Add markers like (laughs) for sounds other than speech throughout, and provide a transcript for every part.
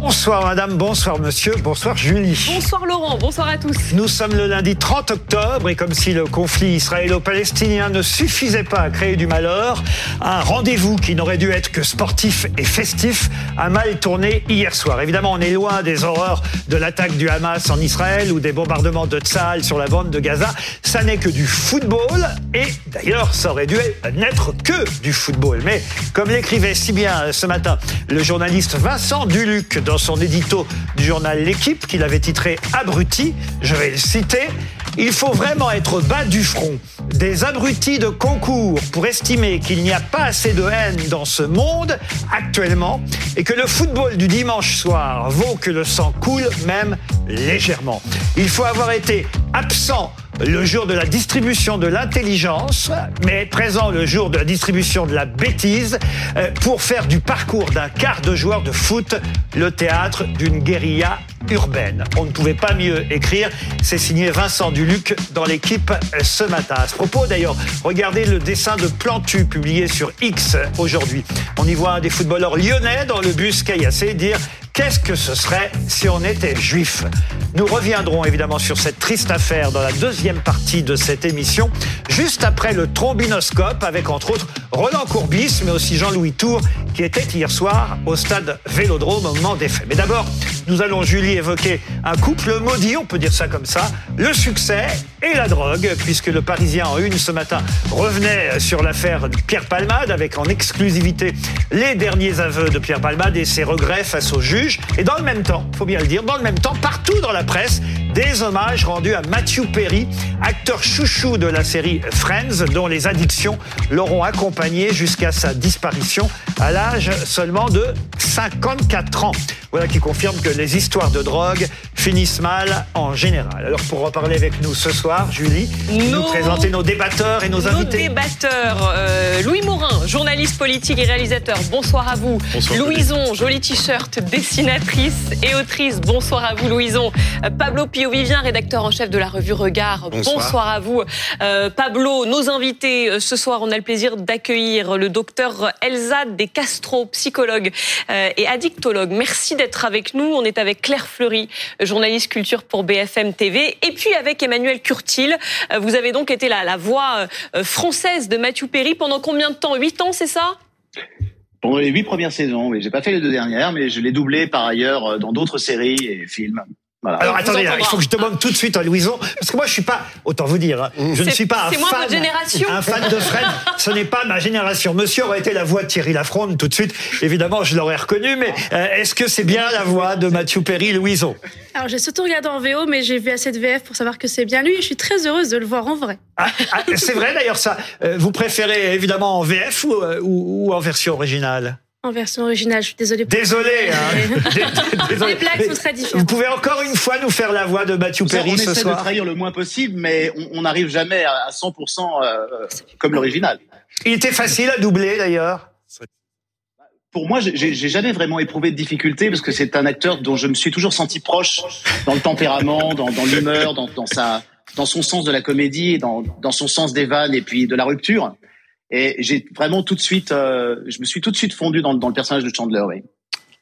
Bonsoir madame, bonsoir monsieur, bonsoir Julie. Bonsoir Laurent, bonsoir à tous. Nous sommes le lundi 30 octobre et comme si le conflit israélo-palestinien ne suffisait pas à créer du malheur, un rendez-vous qui n'aurait dû être que sportif et festif a mal tourné hier soir. Évidemment, on est loin des horreurs de l'attaque du Hamas en Israël ou des bombardements de Tzahal sur la bande de Gaza. Ça n'est que du football et d'ailleurs, ça aurait dû n'être que du football. Mais comme l'écrivait si bien ce matin le journaliste Vincent Duluc dans son édito du journal L'équipe qu'il avait titré Abruti, je vais le citer, il faut vraiment être bas du front des abrutis de concours pour estimer qu'il n'y a pas assez de haine dans ce monde actuellement et que le football du dimanche soir vaut que le sang coule même légèrement. Il faut avoir été absent le jour de la distribution de l'intelligence, mais présent le jour de la distribution de la bêtise, euh, pour faire du parcours d'un quart de joueur de foot le théâtre d'une guérilla urbaine. On ne pouvait pas mieux écrire. C'est signé Vincent Duluc dans l'équipe ce matin. À ce propos, d'ailleurs, regardez le dessin de Plantu publié sur X aujourd'hui. On y voit un des footballeurs lyonnais dans le bus Caillassé dire Qu'est-ce que ce serait si on était juif Nous reviendrons évidemment sur cette triste affaire dans la deuxième partie de cette émission, juste après le trombinoscope avec entre autres Roland Courbis, mais aussi Jean-Louis Tour, qui était hier soir au stade Vélodrome au moment des faits. Mais d'abord, nous allons, Julie, évoquer un couple maudit, on peut dire ça comme ça, le succès et la drogue, puisque le Parisien en une ce matin revenait sur l'affaire Pierre Palmade avec en exclusivité les derniers aveux de Pierre Palmade et ses regrets face au juge. Et dans le même temps, faut bien le dire, dans le même temps, partout dans la presse, des hommages rendus à Matthew Perry, acteur chouchou de la série Friends, dont les addictions l'auront accompagné jusqu'à sa disparition à l'âge seulement de 54 ans. Voilà qui confirme que les histoires de drogue finissent mal en général. Alors pour reparler avec nous ce soir, Julie, nous présenter nos débatteurs et nos, nos invités. débatteurs, euh, Louis Morin, journaliste politique et réalisateur, bonsoir à vous. Bonsoir, Louison, joli t-shirt, dessinatrice et autrice, bonsoir à vous Louison. Euh, Pablo Pio-Vivien, rédacteur en chef de la revue Regard, Bonsoir. à vous. Euh, Pablo, nos invités, euh, ce soir on a le plaisir d'accueillir le docteur Elzad Des Castro, psychologue euh, et addictologue. Merci d'être avec nous. On est avec Claire Fleury, journaliste culture pour BFM TV, et puis avec Emmanuel Curtil. Euh, Vous avez donc été la, la voix française de Matthew Perry pendant combien de temps? Huit ans, c'est ça? Pendant les huit premières saisons, oui, j'ai pas fait les deux dernières, mais je l'ai doublé par ailleurs dans d'autres séries et films. Voilà. Alors attendez, là, il faut que je demande tout de suite à Louison, parce que moi je suis pas, autant vous dire, hein, je ne suis pas un fan, votre génération. un fan de Fred. (laughs) Ce n'est pas ma génération. Monsieur aurait été la voix de Thierry Lafronde tout de suite. Évidemment, je l'aurais reconnu, mais euh, est-ce que c'est bien la voix de Mathieu Perry, Louison Alors j'ai surtout regardé en VO, mais j'ai vu assez de VF pour savoir que c'est bien lui. Et je suis très heureuse de le voir en vrai. Ah, ah, C'est vrai d'ailleurs ça. Euh, Vous préférez évidemment en VF ou, euh, ou- ou en version originale? En version originale, je suis désolée. pour- Désolé. Hein. (laughs) Les blagues sont très Vous pouvez encore une fois nous faire la voix de Mathieu on Perry ce essaie de soir trahir le moins possible, mais on on n'arrive jamais à à 100% euh, comme l'original. Il était facile à doubler d'ailleurs. Pour moi, j'ai j'ai jamais vraiment éprouvé de difficulté parce que c'est un acteur dont je me suis toujours senti proche dans le tempérament, dans, dans l'humeur, dans, dans sa, dans son sens de la comédie, dans, dans son sens des vannes et puis de la rupture. Et j'ai vraiment tout de suite, euh, je me suis tout de suite fondu dans, le- dans le personnage de Chandler. Oui.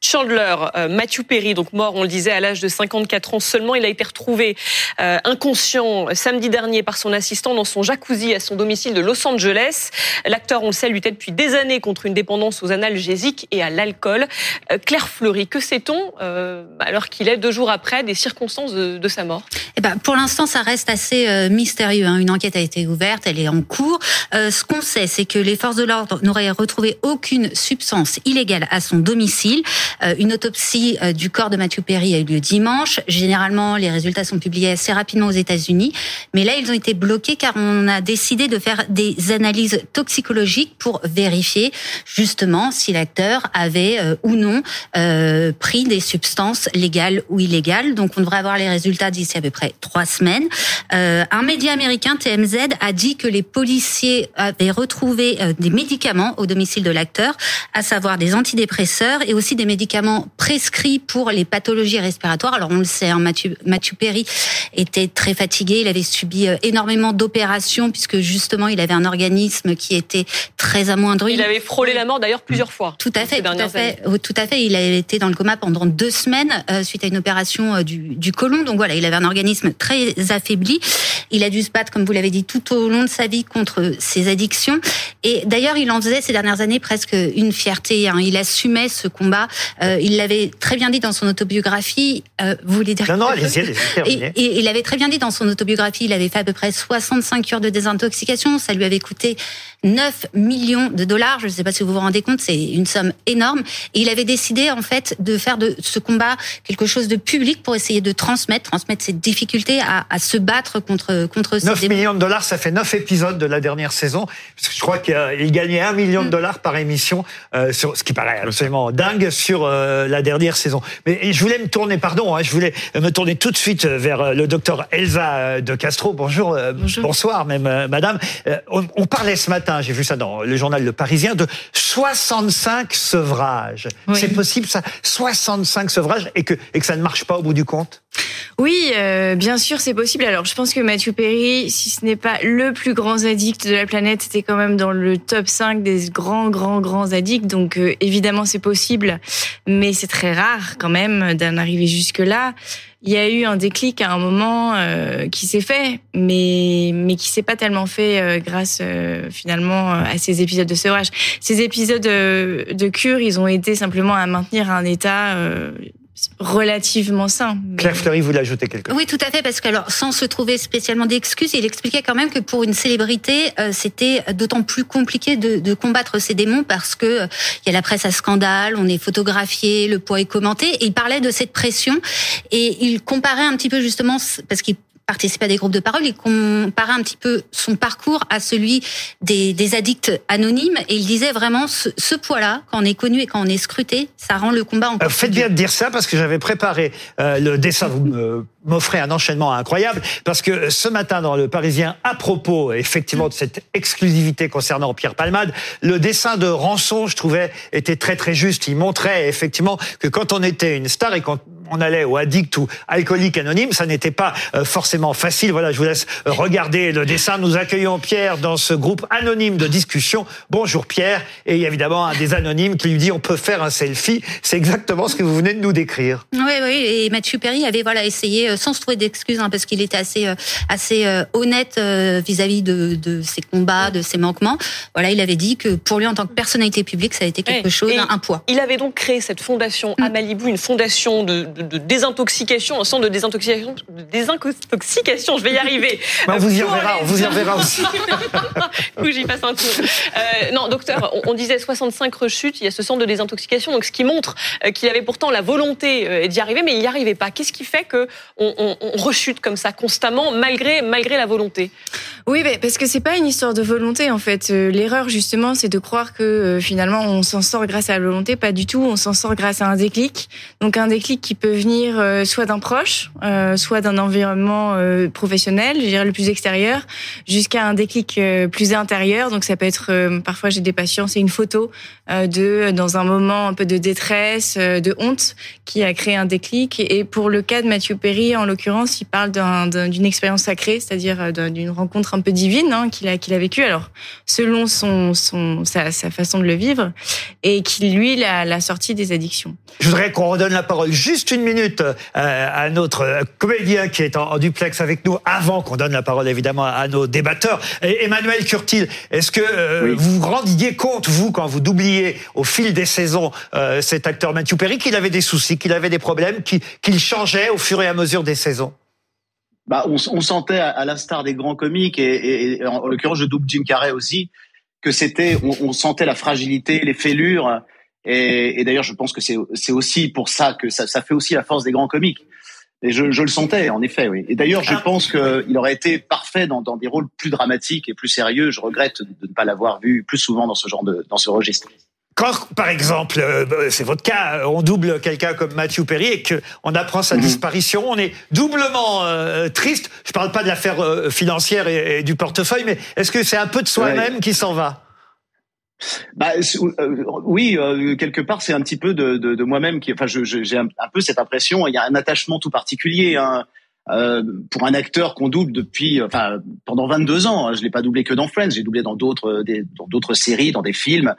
Chandler, euh, Matthew Perry, donc mort, on le disait, à l'âge de 54 ans seulement. Il a été retrouvé euh, inconscient euh, samedi dernier par son assistant dans son jacuzzi à son domicile de Los Angeles. L'acteur, on le sait, luttait depuis des années contre une dépendance aux analgésiques et à l'alcool. Euh, Claire Fleury, que sait-on, euh, alors qu'il est deux jours après des circonstances de, sa mort? Eh ben, pour l'instant, ça reste assez mystérieux. hein. Une enquête a été ouverte, elle est en cours. Ce qu'on sait, c'est que les forces de l'ordre n'auraient retrouvé aucune substance illégale à son domicile. Euh, une autopsie euh, du corps de Matthew Perry a eu lieu dimanche. Généralement, les résultats sont publiés assez rapidement aux États-Unis, mais là, ils ont été bloqués car on a décidé de faire des analyses toxicologiques pour vérifier justement si l'acteur avait euh, ou non euh, pris des substances légales ou illégales. Donc, on devrait avoir les résultats d'ici à peu près trois semaines. Euh, un média américain, TMZ, a dit que les policiers avaient retrouvé euh, des médicaments au domicile de l'acteur, à savoir des antidépresseurs et aussi des médicaments médicaments prescrits pour les pathologies respiratoires. Alors on le sait, hein, Mathieu, Mathieu Perry était très fatigué, il avait subi euh, énormément d'opérations puisque justement il avait un organisme qui était très amoindri. Il avait frôlé la mort d'ailleurs plusieurs fois. Tout à fait, tout à fait, oh, tout à fait. Il a été dans le coma pendant deux semaines euh, suite à une opération du, du côlon. Donc voilà, il avait un organisme très affaibli. Il a dû se battre, comme vous l'avez dit, tout au long de sa vie contre ses addictions. Et d'ailleurs, il en faisait ces dernières années presque une fierté. Hein. Il assumait ce combat. Euh, il l'avait très bien dit dans son autobiographie. Euh, vous voulez dire Non, non, allez-y, allez et, il avait très bien dit dans son autobiographie. Il avait fait à peu près 65 cures de désintoxication. Ça lui avait coûté 9 millions de dollars. Je ne sais pas si vous vous rendez compte, c'est une somme énorme. Et il avait décidé en fait de faire de ce combat quelque chose de public pour essayer de transmettre, transmettre ses difficultés à, à se battre contre contre 9 millions de dollars, ça fait 9 épisodes de la dernière saison. Parce que je crois qu'il gagnait 1 million de dollars par émission, euh, sur, ce qui paraît absolument dingue sur euh, la dernière saison. Mais je voulais me tourner, pardon, hein, je voulais me tourner tout de suite vers euh, le docteur Elsa de Castro. Bonjour, Bonjour. bonsoir même, madame. On, on, parlait ce matin, j'ai vu ça dans le journal Le Parisien, de 65 sevrages. C'est possible ça 65 sevrages et que, et que ça ne marche pas au bout du compte? Oui, euh, bien sûr, c'est possible. Alors, je pense que Matthew Perry, si ce n'est pas le plus grand addict de la planète, c'était quand même dans le top 5 des grands, grands, grands addicts. Donc, euh, évidemment, c'est possible, mais c'est très rare quand même d'en arriver jusque-là. Il y a eu un déclic à un moment euh, qui s'est fait, mais mais qui s'est pas tellement fait grâce finalement à ces épisodes de sevrage. Ces épisodes de cure, ils ont été simplement à maintenir un état relativement sain. Claire Fleury, vous l'ajoutez quelque chose Oui, tout à fait, parce que alors, sans se trouver spécialement d'excuses, il expliquait quand même que pour une célébrité, euh, c'était d'autant plus compliqué de, de, combattre ces démons parce que euh, il y a la presse à scandale, on est photographié, le poids est commenté, et il parlait de cette pression et il comparait un petit peu justement parce qu'il participer à des groupes de parole, il comparait un petit peu son parcours à celui des, des addicts anonymes et il disait vraiment ce, ce poids-là, quand on est connu et quand on est scruté, ça rend le combat encore euh, Faites bien de dire ça parce que j'avais préparé euh, le dessin. Vous (laughs) m'offrez un enchaînement incroyable parce que ce matin dans le Parisien, à propos effectivement de cette exclusivité concernant Pierre Palmade, le dessin de Rançon, je trouvais, était très très juste. Il montrait effectivement que quand on était une star et quand on allait au addict ou alcoolique anonyme, ça n'était pas euh, forcément facile. Voilà, je vous laisse euh, regarder le dessin. Nous accueillons Pierre dans ce groupe anonyme de discussion. Bonjour Pierre. Et il y a évidemment un des anonymes qui lui dit on peut faire un selfie. C'est exactement ce que vous venez de nous décrire. Oui, oui. Et Mathieu Perry avait voilà essayé euh, sans se trouver d'excuses hein, parce qu'il était assez assez honnête vis-à-vis de, de ses combats, de ses manquements. Voilà, il avait dit que pour lui en tant que personnalité publique, ça a été quelque chose, un poids. Il avait donc créé cette fondation à Malibu, une fondation de de, désintoxication, un centre de désintoxication, de désintoxication, je vais y arriver. (laughs) on vous y reverra, on vous y reverra aussi. (laughs) Où j'y passe un tour. Euh, non, docteur, on, disait 65 rechutes, il y a ce centre de désintoxication, donc ce qui montre euh, qu'il avait pourtant la volonté euh, d'y arriver, mais il n'y arrivait pas. Qu'est-ce qui fait que on, rechute comme ça constamment, malgré, malgré la volonté? Oui, parce que c'est pas une histoire de volonté en fait. L'erreur justement, c'est de croire que finalement on s'en sort grâce à la volonté. Pas du tout. On s'en sort grâce à un déclic. Donc un déclic qui peut venir euh, soit d'un proche, euh, soit d'un environnement euh, professionnel, je dirais le plus extérieur, jusqu'à un déclic plus intérieur. Donc ça peut être, parfois j'ai des patients, c'est une photo de dans un moment un peu de détresse, de honte, qui a créé un déclic. Et pour le cas de Mathieu Perry, en l'occurrence, il parle d'une expérience sacrée, c'est-à-dire d'une rencontre un peu divine hein, qu'il a vécue. Alors selon sa, façon de le vivre, et qui lui l'a, la sortie des addictions. Je voudrais qu'on redonne la parole juste une minute euh, à notre comédien qui est en, duplex avec nous avant qu'on donne la parole évidemment à nos débatteurs. Emmanuel Curtil, est-ce que euh, vous vous rendiez compte, vous, quand vous doubliez au fil des saisons euh, cet acteur Matthew Perry, qu'il avait des soucis, qu'il avait des problèmes, qu'il changeait au fur et à mesure des saisons? Bah, on, sentait, à, l'instar des grands comiques, et, en, l'occurrence, je double Jim Carrey aussi, que c'était, on, sentait la fragilité, les fêlures, et, et d'ailleurs, je pense que c'est aussi pour ça que ça, ça, fait aussi la force des grands comiques. Et je, je le sentais, en effet, oui. Et d'ailleurs, je ah. pense qu'il aurait été parfait dans, dans, des rôles plus dramatiques et plus sérieux. Je regrette de ne pas l'avoir vu plus souvent dans ce genre de, dans ce registre. Quand, par exemple, euh, c'est votre cas, on double quelqu'un comme Matthew Perry et qu'on apprend sa mhm. disparition, on est doublement euh, triste. Je parle pas de l'affaire euh, financière et, du portefeuille, mais est-ce que c'est un peu de soi-même qui s'en va? Bah, euh, oui, euh, quelque part, c'est un petit peu de, de, de moi-même qui. Enfin, j'ai un, peu cette impression. Il y a un attachement tout particulier. Hein, euh, pour un acteur qu'on double depuis, enfin, pendant 22 ans. Hein. Je l'ai pas doublé que dans Friends. J'ai doublé dans d'autres, dans d'autres séries, dans des films.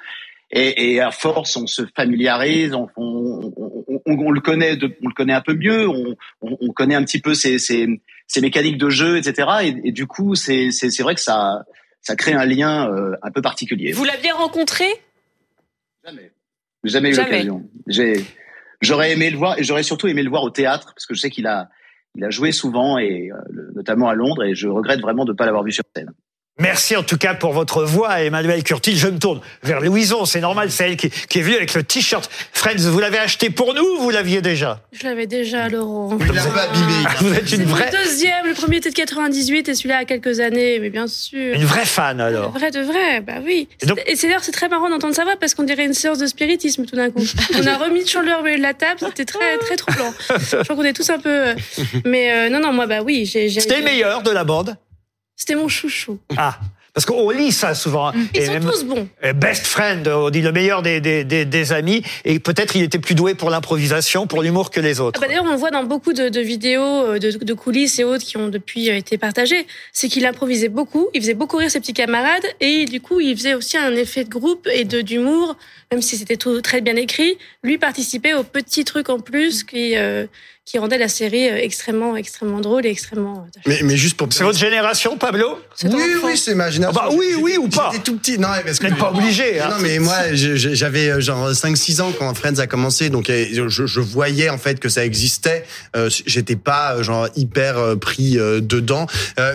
Et, et, à force, on se familiarise, on, on, on, on, le connaît, de, on le connaît un peu mieux, on, connaît un petit peu ses, ses, ses mécaniques de jeu, etc. Et, et du coup, c'est vrai que ça ça crée un lien euh, un peu particulier. Vous l'aviez rencontré? Jamais. Jamais eu l'occasion. j'aurais aimé le voir et j'aurais surtout aimé le voir au théâtre parce que je sais qu'il a, il a joué souvent et euh, notamment à Londres et je regrette vraiment de ne pas l'avoir vu sur scène. Merci en tout cas pour votre voix, Emmanuel Curtil. Je me tourne vers Louison, c'est normal, c'est elle qui, qui, est venue avec le t-shirt. Friends, vous l'avez acheté pour nous ou vous l'aviez déjà? Je l'avais déjà, Laurent. Vous l'avez abîmé. Vous êtes une vraie. Le deuxième, le premier était de 98 et celui-là a quelques années, mais bien sûr. Une vraie fan alors. Vrai de vrai, bah oui. Et, c'est d'ailleurs c'est très marrant d'entendre ça parce qu'on dirait une séance de spiritisme tout d'un coup. (laughs) On a remis Chandler au milieu de la table, c'était très très troublant. Je crois qu'on est tous un peu. Euh, mais euh, non non moi bah oui j'ai. C'était le meilleur de la bande. C'était mon chouchou. Ah. Parce qu'on lit ça souvent. Mm. Ils sont tous bons. Euh, best friend, on dit le meilleur des, des, des, des amis. Et peut-être il était plus doué pour l'improvisation, pour l'humour que les autres. Ah bah D'ailleurs, on le voit dans beaucoup de, de vidéos, euh, de, de, coulisses et autres qui ont depuis été partagées. C'est qu'il improvisait beaucoup, il faisait beaucoup rire ses petits camarades. Et du coup, il faisait aussi un effet de groupe et d'humour, même si c'était tout très bien écrit. Lui participait aux petits trucs en plus qui... Euh, qui rendait la série euh, extrêmement, extrêmement drôle et extrêmement. Euh, mais, mais juste pour. C'est votre génération, Pablo? Oui, oui, c'est ma génération. Ah bah oui, oui ou pas J'étais tout petit. Non, parce que. pas obligé. Hein. Non, mais moi, j'avais euh, genre 5-6 ans quand Friends a commencé, donc je, je, voyais en fait que ça existait. J'étais pas genre hyper pris dedans,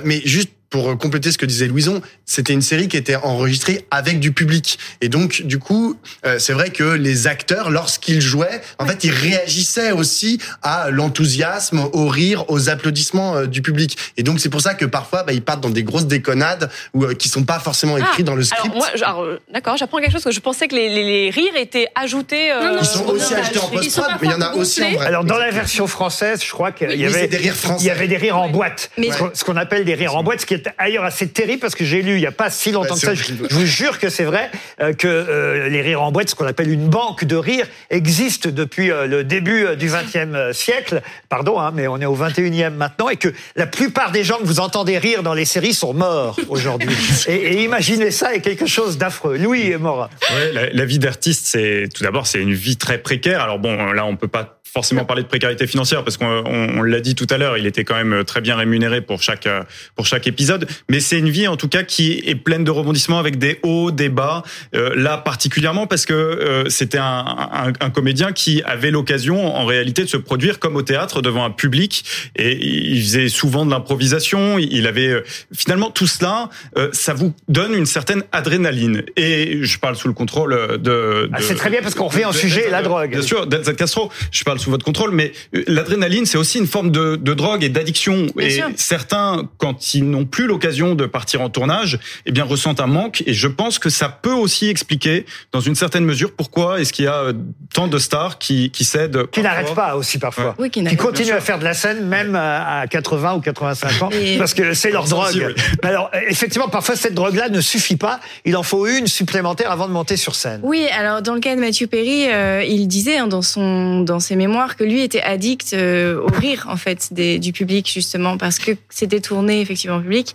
mais juste pour compléter ce que disait Louison, c'était une série qui était enregistrée avec du public. Et donc, du coup, euh, c'est vrai que les acteurs, lorsqu'ils jouaient, en fait, ils réagissaient aussi à l'enthousiasme, au rire, aux applaudissements euh, du public. Et donc, c'est pour ça que parfois, bah, ils partent dans des grosses déconnades ou euh, qui sont pas forcément ah, écrits dans le script. Alors, moi, d'accord, j'apprends quelque chose que je pensais que les, les, rires étaient ajoutés. Non, non, ils sont aussi ajoutés en post-prod, mais il y en a aussi en vrai. Alors, dans la version française, je crois qu'il y avait des rires français. Il y avait des rires en boîte. Ce qu'on appelle des rires en boîte, ce qui est ailleurs assez terrible parce que j'ai lu il n'y a pas si longtemps que ça, je, vous jure que c'est vrai, euh, que euh, les rires en boîte, ce qu'on appelle une banque de rires, existe depuis euh, le début du XXe siècle. Pardon, hein, mais on est au XXIe maintenant et que la plupart des gens que vous entendez rire dans les séries sont morts aujourd'hui. (laughs) et, et, imaginez ça est quelque chose d'affreux. Louis est mort. Ouais, la, la vie d'artiste, c'est tout d'abord c'est une vie très précaire. Alors bon, là on peut pas forcément parler de précarité financière parce qu'on on, l'a dit tout à l'heure, il était quand même très bien rémunéré pour chaque pour chaque épisode. Mais c'est une vie en tout cas qui est pleine de rebondissements avec des hauts, des bas. Euh, là particulièrement parce que euh, c'était un, un, un, comédien qui avait l'occasion en réalité de se produire comme au théâtre devant un public et il faisait souvent de l'improvisation. Il avait euh, finalement tout cela, euh, ça vous donne une certaine adrénaline. Et je parle sous le contrôle de. de ah, c'est très bien parce qu'on revient au sujet la drogue. Bien sûr, Denzel Castro. Je parle sous votre contrôle, mais euh, l'adrénaline, c'est aussi une forme de, de drogue et d'addiction. Et sûr. certains, quand ils n'ont plus l'occasion de partir en tournage, eh bien ressentent un manque. Et je pense que ça peut aussi expliquer, dans une certaine mesure, pourquoi est-ce qu'il y a euh, tant de stars qui, qui cèdent. Qui n'arrêtent pas aussi parfois. Oui, qui, qui continuent à faire de la scène même à 80 ou 85 ans, et... parce que c'est leur drogue. Alors effectivement, parfois cette drogue-là ne suffit pas. Il en faut une supplémentaire avant de monter sur scène. Oui, alors dans le cas de Mathieu Perry, euh, il disait hein, dans son dans ses mémoires que lui était addict euh, au rire en fait des, du public justement parce que c'était tourné effectivement au public.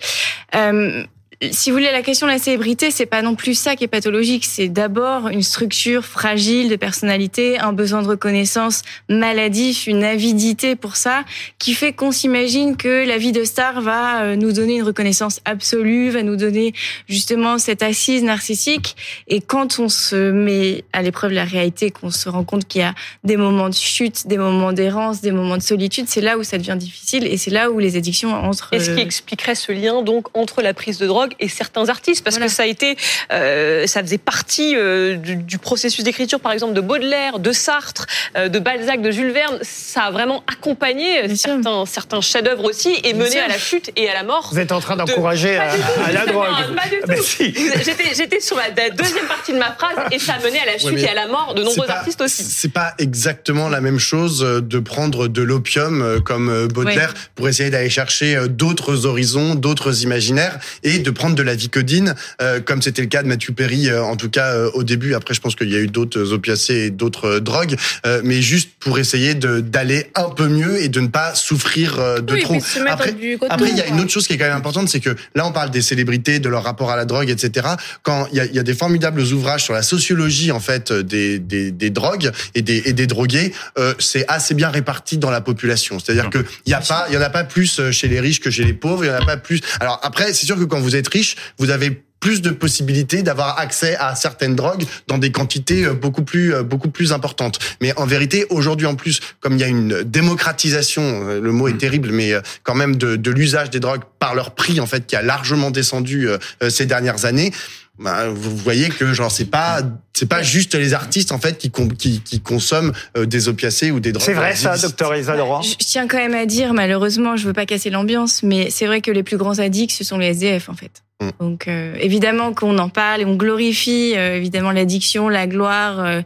Euh, si vous voulez, la question de la célébrité, c'est pas non plus ça qui est pathologique. C'est d'abord une structure fragile de personnalité, un besoin de reconnaissance maladif, une avidité pour ça, qui fait qu'on s'imagine que la vie de star va euh, nous donner une reconnaissance absolue, va nous donner justement cette assise narcissique. Et quand on se met à l'épreuve de la réalité, qu'on se rend compte qu'il y a des moments de chute, des moments d'errance, des moments de solitude, c'est là où ça devient difficile et c'est là où les addictions entrent. Est-ce qui expliquerait ce lien donc entre la prise de drogue et certains artistes, parce voilà. que ça a été, euh, ça faisait partie euh, du, du, processus d'écriture, par exemple, de Baudelaire, de Sartre, euh, de Balzac, de Jules Verne. Ça a vraiment accompagné Bien certains, certains chefs-d'œuvre aussi et mené à la chute et à la mort. Vous êtes en train d'encourager de... à, à, la drogue. Non, pas du tout. Si. J'étais sur la deuxième partie de ma phrase et ça a mené à la chute ouais, et à la mort de nombreux pas, artistes aussi. C'est pas exactement la même chose de prendre de l'opium comme Baudelaire oui. pour essayer d'aller chercher d'autres horizons, d'autres imaginaires et de prendre de la vicodine, euh, comme c'était le cas de Matthew Perry, euh, en tout cas euh, au début. Après, je pense qu'il y a eu d'autres opiacés et d'autres drogues, mais juste pour essayer de d'aller un peu mieux et de ne pas souffrir de Oui, trop. Après, du côté, après, il y a une autre chose qui est quand même importante, c'est que là, on parle des célébrités, de leur rapport à la drogue, etc. Quand il y a, il y a des formidables ouvrages sur la sociologie en fait des des, des drogues et des et des drogués, euh, c'est assez bien réparti dans la population. C'est-à-dire que il y a pas, il y en a pas plus chez les riches que chez les pauvres. Il y en a pas plus. Alors après, c'est sûr que quand vous êtes riche, vous avez plus de possibilités d'avoir accès à certaines drogues dans des quantités euh, beaucoup plus euh, beaucoup plus importantes. Mais en vérité, aujourd'hui en plus, comme il y a une démocratisation, euh, le mot est terrible, mais quand même de, de l'usage des drogues par leur prix en fait qui a largement descendu ces dernières années. Bah, vous voyez que genre c'est pas c'est pas juste les artistes en fait qui com- qui, qui consomment euh, des opiacés ou des drogues. C'est vrai ça, docteur Laurent Je je tiens quand même à dire, malheureusement, je veux pas casser l'ambiance, mais c'est vrai que les plus grands addicts, ce sont les SDF, en fait. Mm. Donc, euh, évidemment qu'on en parle et on glorifie, euh, évidemment, l'addiction, la gloire, euh,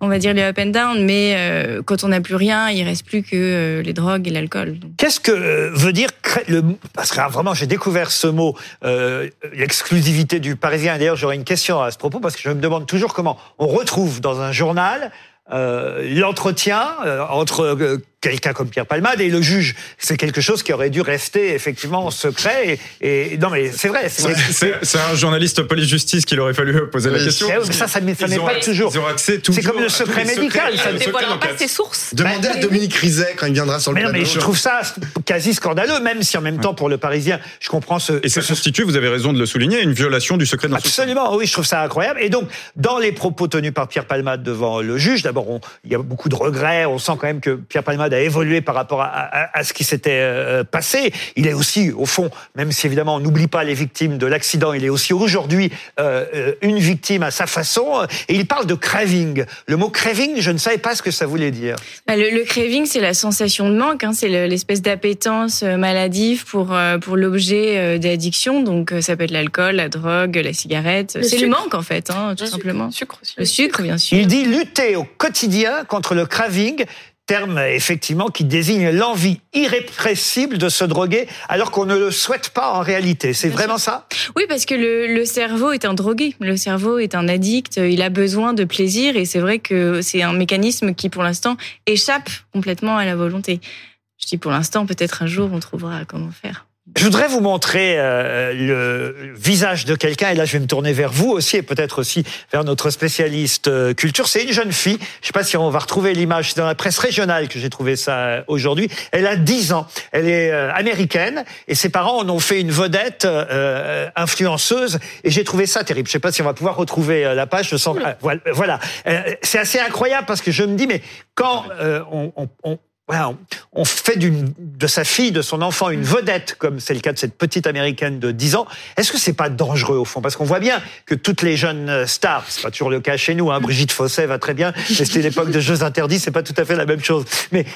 on va dire les up and down, mais euh, quand on n'a plus rien, il reste plus que euh, les drogues et l'alcool. Qu'est-ce que euh, veut dire le parce que ah, vraiment j'ai découvert ce mot euh, l'exclusivité du Parisien. D'ailleurs j'aurais une question à ce propos parce que je me demande toujours comment on retrouve dans un journal euh, l'entretien euh, entre euh, quelqu'un comme Pierre Palmade et le juge. C'est quelque chose qui aurait dû rester effectivement secret. Et, et- non mais c'est vrai. C'est un journaliste police-justice qu'il aurait fallu poser la question. Eh mais ça, ça ne n'est pas accès- toujours. Ils ont accès C'est comme le secret médical, ça ne dévoilera pas ses sources. Demandez à Dominique Rizet quand il viendra sur le Mais plateau. mais je trouve ça quasi scandaleux, même si en même temps pour le Parisien, je comprends ce. Et ça constitue, vous avez raison de le souligner, une violation du secret de. Absolument, oui, je trouve ça incroyable. Et donc, dans les propos tenus par Pierre Palmade devant le juge, d'abord, il y a beaucoup de regrets. On sent quand même que Pierre Palmade a évolué par rapport à, à- à ce qui s'était euh, passé. Il est aussi, au fond, même si évidemment on n'oublie pas les victimes de l'accident, il est aussi aujourd'hui euh, euh, une victime à sa façon. Et il parle de craving. Le mot craving, je ne savais pas ce que ça voulait dire. bah, le, le craving, c'est la sensation de manque, hein, c'est le- l'espèce d'appétence maladive pour euh, pour l'objet euh, d'addiction. Donc, euh, ça peut être l'alcool, la drogue, la cigarette. C'est le manque en fait, hein, tout simplement. Sucre aussi. Le sucre, bien sûr. Il dit lutter au quotidien contre le craving, terme effectivement qui désigne l'envie irrépressible de se droguer alors qu'on ne le souhaite pas en réalité. C'est vraiment ça? Oui, parce que le, le cerveau est un drogué. Le cerveau est un addict. Il a besoin de plaisir et c'est vrai que c'est un mécanisme qui, pour l'instant, échappe complètement à la volonté. Je dis pour l'instant, peut-être un jour on trouvera comment faire. Je voudrais vous montrer euh, le visage de quelqu'un, et là je vais me tourner vers vous aussi, et peut-être aussi vers notre spécialiste euh, culture. C'est une jeune fille, je ne sais pas si on va retrouver l'image, c'est dans la presse régionale que j'ai trouvé ça euh, aujourd'hui. Elle a 10 ans, elle est euh, américaine, et ses parents en ont fait une vedette euh, influenceuse, et j'ai trouvé ça terrible. Je ne sais pas si on va pouvoir retrouver la page, je sens... ah, voilà, voilà. C'est assez incroyable, parce que je me dis, mais quand on- on- on on, fait de sa fille, de son enfant, une vedette, comme c'est le cas de cette petite américaine de 10 ans. Est-ce que c'est pas dangereux au fond? Parce qu'on voit bien que toutes les jeunes euh, stars, c'est pas toujours le cas chez nous. Hein, Brigitte Fosset va très bien, mais c'était l'époque de Jeux interdits, c'est pas tout à fait la même chose. Mais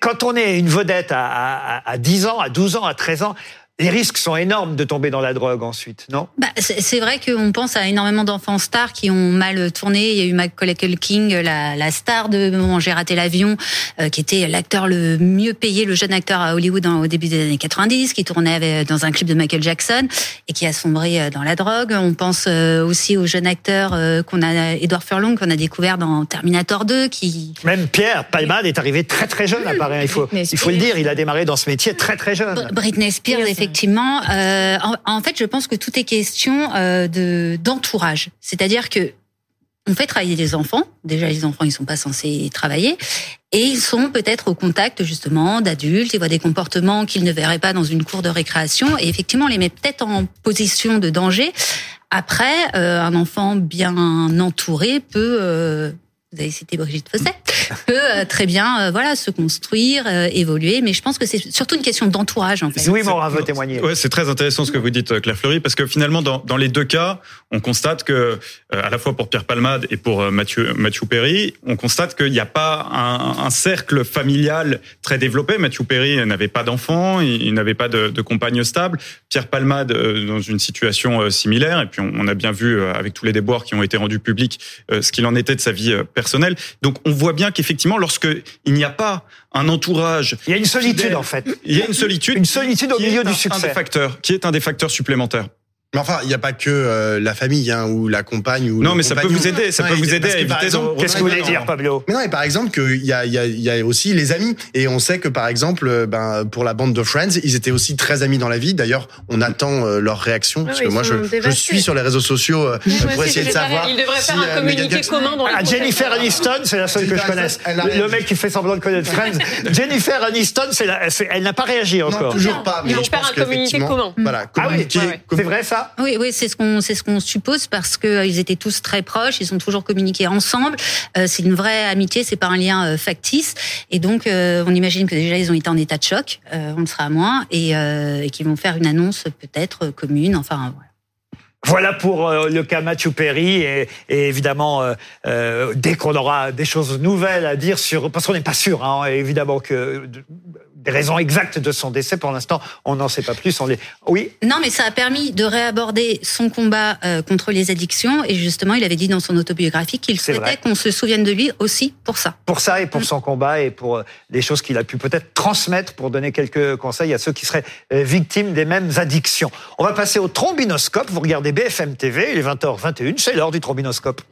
quand on est une vedette à, à, à 10 ans, à 12 ans, à 13 ans, les risques sont énormes de tomber dans la drogue ensuite, non? Bah, c'est vrai qu'on pense à énormément d'enfants stars qui ont mal tourné. Il y a eu Macaulay Culkin, la, la star de Moment J'ai raté l'avion, euh, qui était l'acteur le mieux payé, le jeune acteur à Hollywood en- au début des années 90, qui tournait avec- dans un clip de Michael Jackson et qui a sombré euh, dans la drogue. On pense euh, aussi au jeune acteur euh, qu'on a, Edward Furlong, qu'on a découvert dans Terminator 2, qui Même Pierre Palmade est arrivé très très jeune, apparaît. Il faut, il faut le dire, il a démarré dans ce métier très très jeune. Br- Britney Spears, Spears. Effectivement. Euh, en, en fait, je pense que tout est question euh, de d'entourage. C'est-à-dire que on fait travailler des enfants. Déjà, les enfants, ils sont pas censés travailler. Et ils sont peut-être au contact, justement, d'adultes. Ils voient des comportements qu'ils ne verraient pas dans une cour de récréation. Et effectivement, on les met peut-être en position de danger. Après, euh, un enfant bien entouré peut... euh, vous avez cité Brigitte Fosset, (laughs) peut euh, très bien euh, voilà se construire, euh, évoluer, mais je pense que c'est surtout une question d'entourage en fait. Oui, Morin veut témoigner. Ouais, c'est très intéressant ce que vous dites, Claire Fleury, parce que finalement, dans, dans les deux cas, on constate que, euh, à la fois pour Pierre Palmade et pour euh, Mathieu, Mathieu Perry, on constate qu'il n'y a pas un, un cercle familial très développé. Mathieu Perry n'avait pas d'enfant, il, il n'avait pas de, de compagne stable. Pierre Palmade, euh, dans une situation euh, similaire, et puis on, on a bien vu, euh, avec tous les déboires qui ont été rendus publics, euh, ce qu'il en était de sa vie euh, Donc on voit bien qu'effectivement, lorsque il n'y a pas un entourage... Il y a une solitude fidèle, en fait. Il y a une solitude. Une solitude au milieu un- du Un succès. des facteurs, qui est un des facteurs supplémentaires. Mais enfin, il n'y a pas que euh, la famille hein, ou la compagne ou Non, mais ça peut vous aider, ça peut vous aider Qu'est-ce que vous voulez dire. Pablo Mais non, et par exemple, qu'il y a, il y, a, il y a aussi les amis. Et on sait que, par exemple, euh, ben, pour la bande de Friends, ils étaient aussi très amis dans la vie. D'ailleurs, on attend euh, leur réaction. parce que moi, je, je suis sur les réseaux sociaux euh, pour essayer de savoir. Il devrait si, faire un euh, communiqué commun dans les Ah, Jennifer. Aniston, c'est la seule que je Jennifer connaisse. Le mec qui fait semblant de connaître Friends. (laughs) Jennifer Aniston, c'est la- c'est- elle n'a pas réagi encore. toujours pas. Mais je faire pense un communiqué commun. Voilà, Ah oui, communiqué. C'est vrai ça Oui, oui, c'est ce qu'on c'est ce qu'on suppose parce que euh, ils étaient tous très proches, ils ont toujours communiqué ensemble. Euh, c'est une vraie amitié, c'est pas un lien euh, factice. Et donc, on imagine que déjà ils ont été en état de choc. on le sera moins et, qu'ils vont faire une annonce peut-être commune. Enfin, voilà. Voilà pour le cas Matthew Perry et, évidemment dès qu'on aura des choses nouvelles à dire sur parce qu'on n'est pas sûr hein, évidemment que des raisons exactes de son décès pour l'instant on n'en sait pas plus on les oui Non, mais ça a permis de réaborder son combat euh, contre les addictions. Et justement, il avait dit dans son autobiographie qu'il souhaitait qu'on se souvienne de lui aussi pour ça. pour ça et pour son combat et pour euh, les choses qu'il a pu peut-être transmettre pour donner quelques conseils à ceux qui seraient euh, victimes des mêmes addictions. On va passer au trombinoscope. Vous regardez BFM TV, il est 20h21, c'est l'heure du trombinoscope.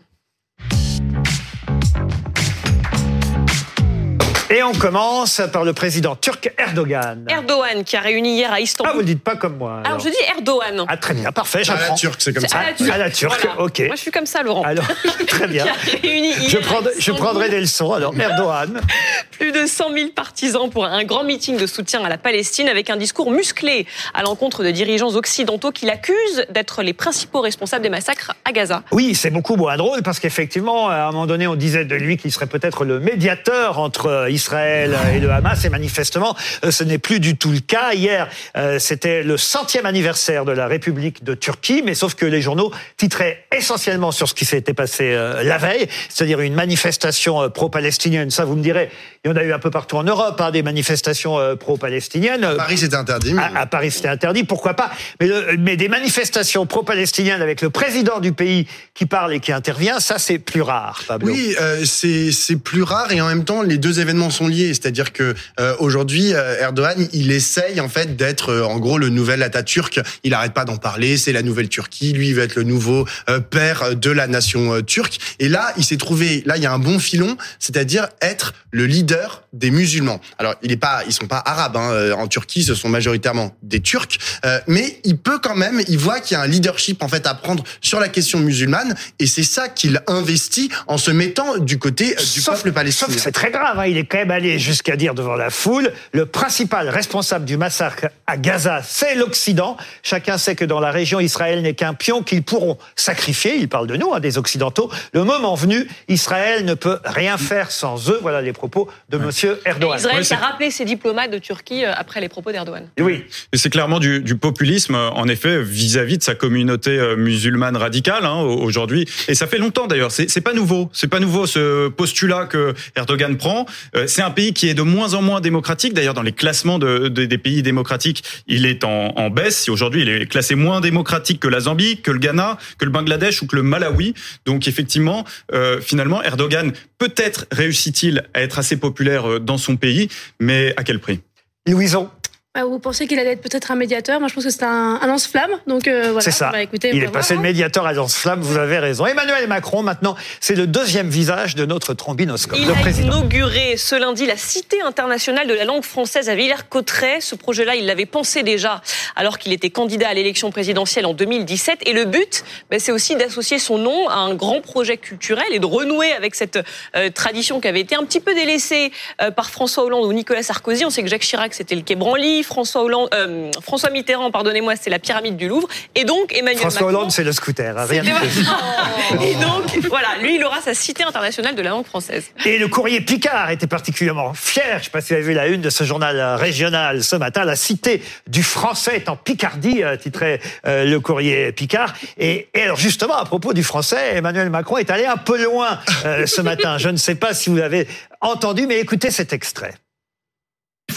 Et on commence par le président turc Erdogan. Erdogan qui a réuni hier à Ah, vous Istanbul. le dites pas comme moi. Alors alors. je dis Erdogan. Ah, très bien, parfait, À la j'apprends. turque, c'est comme ça. à la turque. À la turque, Voilà. ok. Moi je suis comme ça, Laurent. Alors, (laughs) très bien. Qui a réuni hier Je, à prendrai- je Istanbul prendrai des leçons. Alors, Erdogan. (laughs) plus de 100 000 partisans pour un grand meeting de soutien à la Palestine avec un discours musclé à l'encontre de dirigeants occidentaux qui l'accusent d'être les principaux responsables des massacres à Gaza. Oui, c'est beaucoup moins drôle parce qu'effectivement, à un moment donné, on disait de lui qu'il serait peut-être le médiateur entre euh, Israël et le Hamas. Et manifestement, euh, ce n'est plus du tout le cas. Hier, euh, c'était le centième anniversaire de la République de Turquie, mais sauf que les journaux titraient essentiellement sur ce qui s'était passé euh, la veille, c'est-à-dire une manifestation pro-palestinienne. Ça, vous me direz, il y en a eu un peu partout en Europe, hein, des manifestations pro-palestiniennes. À Paris, c'était interdit. mais- À, à Paris, c'était interdit, pourquoi pas mais, le- mais des manifestations pro-palestiniennes avec le président du pays qui parle et qui intervient, ça c'est plus rare, Pablo. Oui, euh, c'est plus rare et en même temps les deux événements sont liés. C'est-à-dire que euh, aujourd'hui euh, Erdogan il essaye en fait d'être euh, en gros le nouvel Atatürk. Il arrête pas d'en parler. C'est la nouvelle Turquie. Lui il va être le nouveau euh, père de la nation euh, turque. Et là il s'est trouvé là il y a un bon filon, c'est-à-dire être le leader des musulmans. Alors il est pas ils sont pas arabes hein. Euh, en Turquie ce sont majoritairement des Turcs, Euh, mais il peut quand même il voit qu'il y a un leadership en fait à prendre sur la question musulmane et c'est ça qu'il investit en se mettant du côté euh, du peuple Sauf palestinien. que c'est très grave, hein, il est quand même allé jusqu'à dire devant la foule, le principal responsable du massacre à Gaza, c'est l'Occident. Chacun sait que dans la région, Israël n'est qu'un pion qu'ils pourront sacrifier. Il parle de nous, hein, des Occidentaux. Le moment venu, Israël ne peut rien faire sans eux. Voilà les propos de Monsieur Et Erdogan. Israël qui a c'est- rappelé ses diplomates de Turquie euh, après les propos d'Erdogan. Oui, Et c'est clairement du, du populisme, euh, en effet, vis-à-vis de sa communauté euh, musulmane radicale hein, au- aujourd'hui. Et ça fait longtemps d'ailleurs. C'est c'est pas nouveau. C'est pas nouveau ce postulat que Erdogan prend. Euh, C'est un pays qui est de moins en moins démocratique. D'ailleurs, dans les classements de, de- des pays démocratiques, il est en, en baisse. Aujourd'hui, il est classé moins démocratique que la Zambie, que le Ghana, que le Bangladesh ou que le Malawi. Donc effectivement, euh, finalement, Erdogan peut-être réussit-il à être assez populaire euh, dans son pays, mais à quel prix? Louison, vous pensez qu'il allait être peut-être un médiateur? Moi, je pense que c'est un, un lance-flamme. Donc euh, voilà. C'est ça. Bah, écoutez, il va est passé hein. médiateur à lance-flamme, vous avez raison. Emmanuel Macron, maintenant, c'est le deuxième visage de notre trombinoscope. Il le a président. inauguré ce lundi la Cité internationale de la langue française à Villers-Cotterêts. Ce projet-là, il l'avait pensé déjà alors qu'il était candidat à l'élection présidentielle en 2017. Et le but, ben, c'est aussi d'associer son nom à un grand projet culturel et de renouer avec cette euh, tradition qui avait été un petit peu délaissée euh, par François Hollande ou Nicolas Sarkozy. On sait que Jacques Chirac, c'était le Quai Branly. François, Hollande, euh, François Mitterrand, pardonnez-moi, c'est la pyramide du Louvre. Et donc, Emmanuel François Macron... Hollande, c'est le scooter, hein, rien de (laughs) Et donc, voilà, lui, il aura sa Cité internationale de la langue française. Et le courrier Picard était particulièrement fier. Je ne sais pas si vous avez vu la une de ce journal régional ce matin. La cité du français est en Picardie, euh, titrait euh, le courrier Picard. Et, et alors justement, à propos du français, Emmanuel Macron est allé un peu loin euh, ce matin. Je ne sais pas si vous l'avez entendu, mais écoutez cet extrait.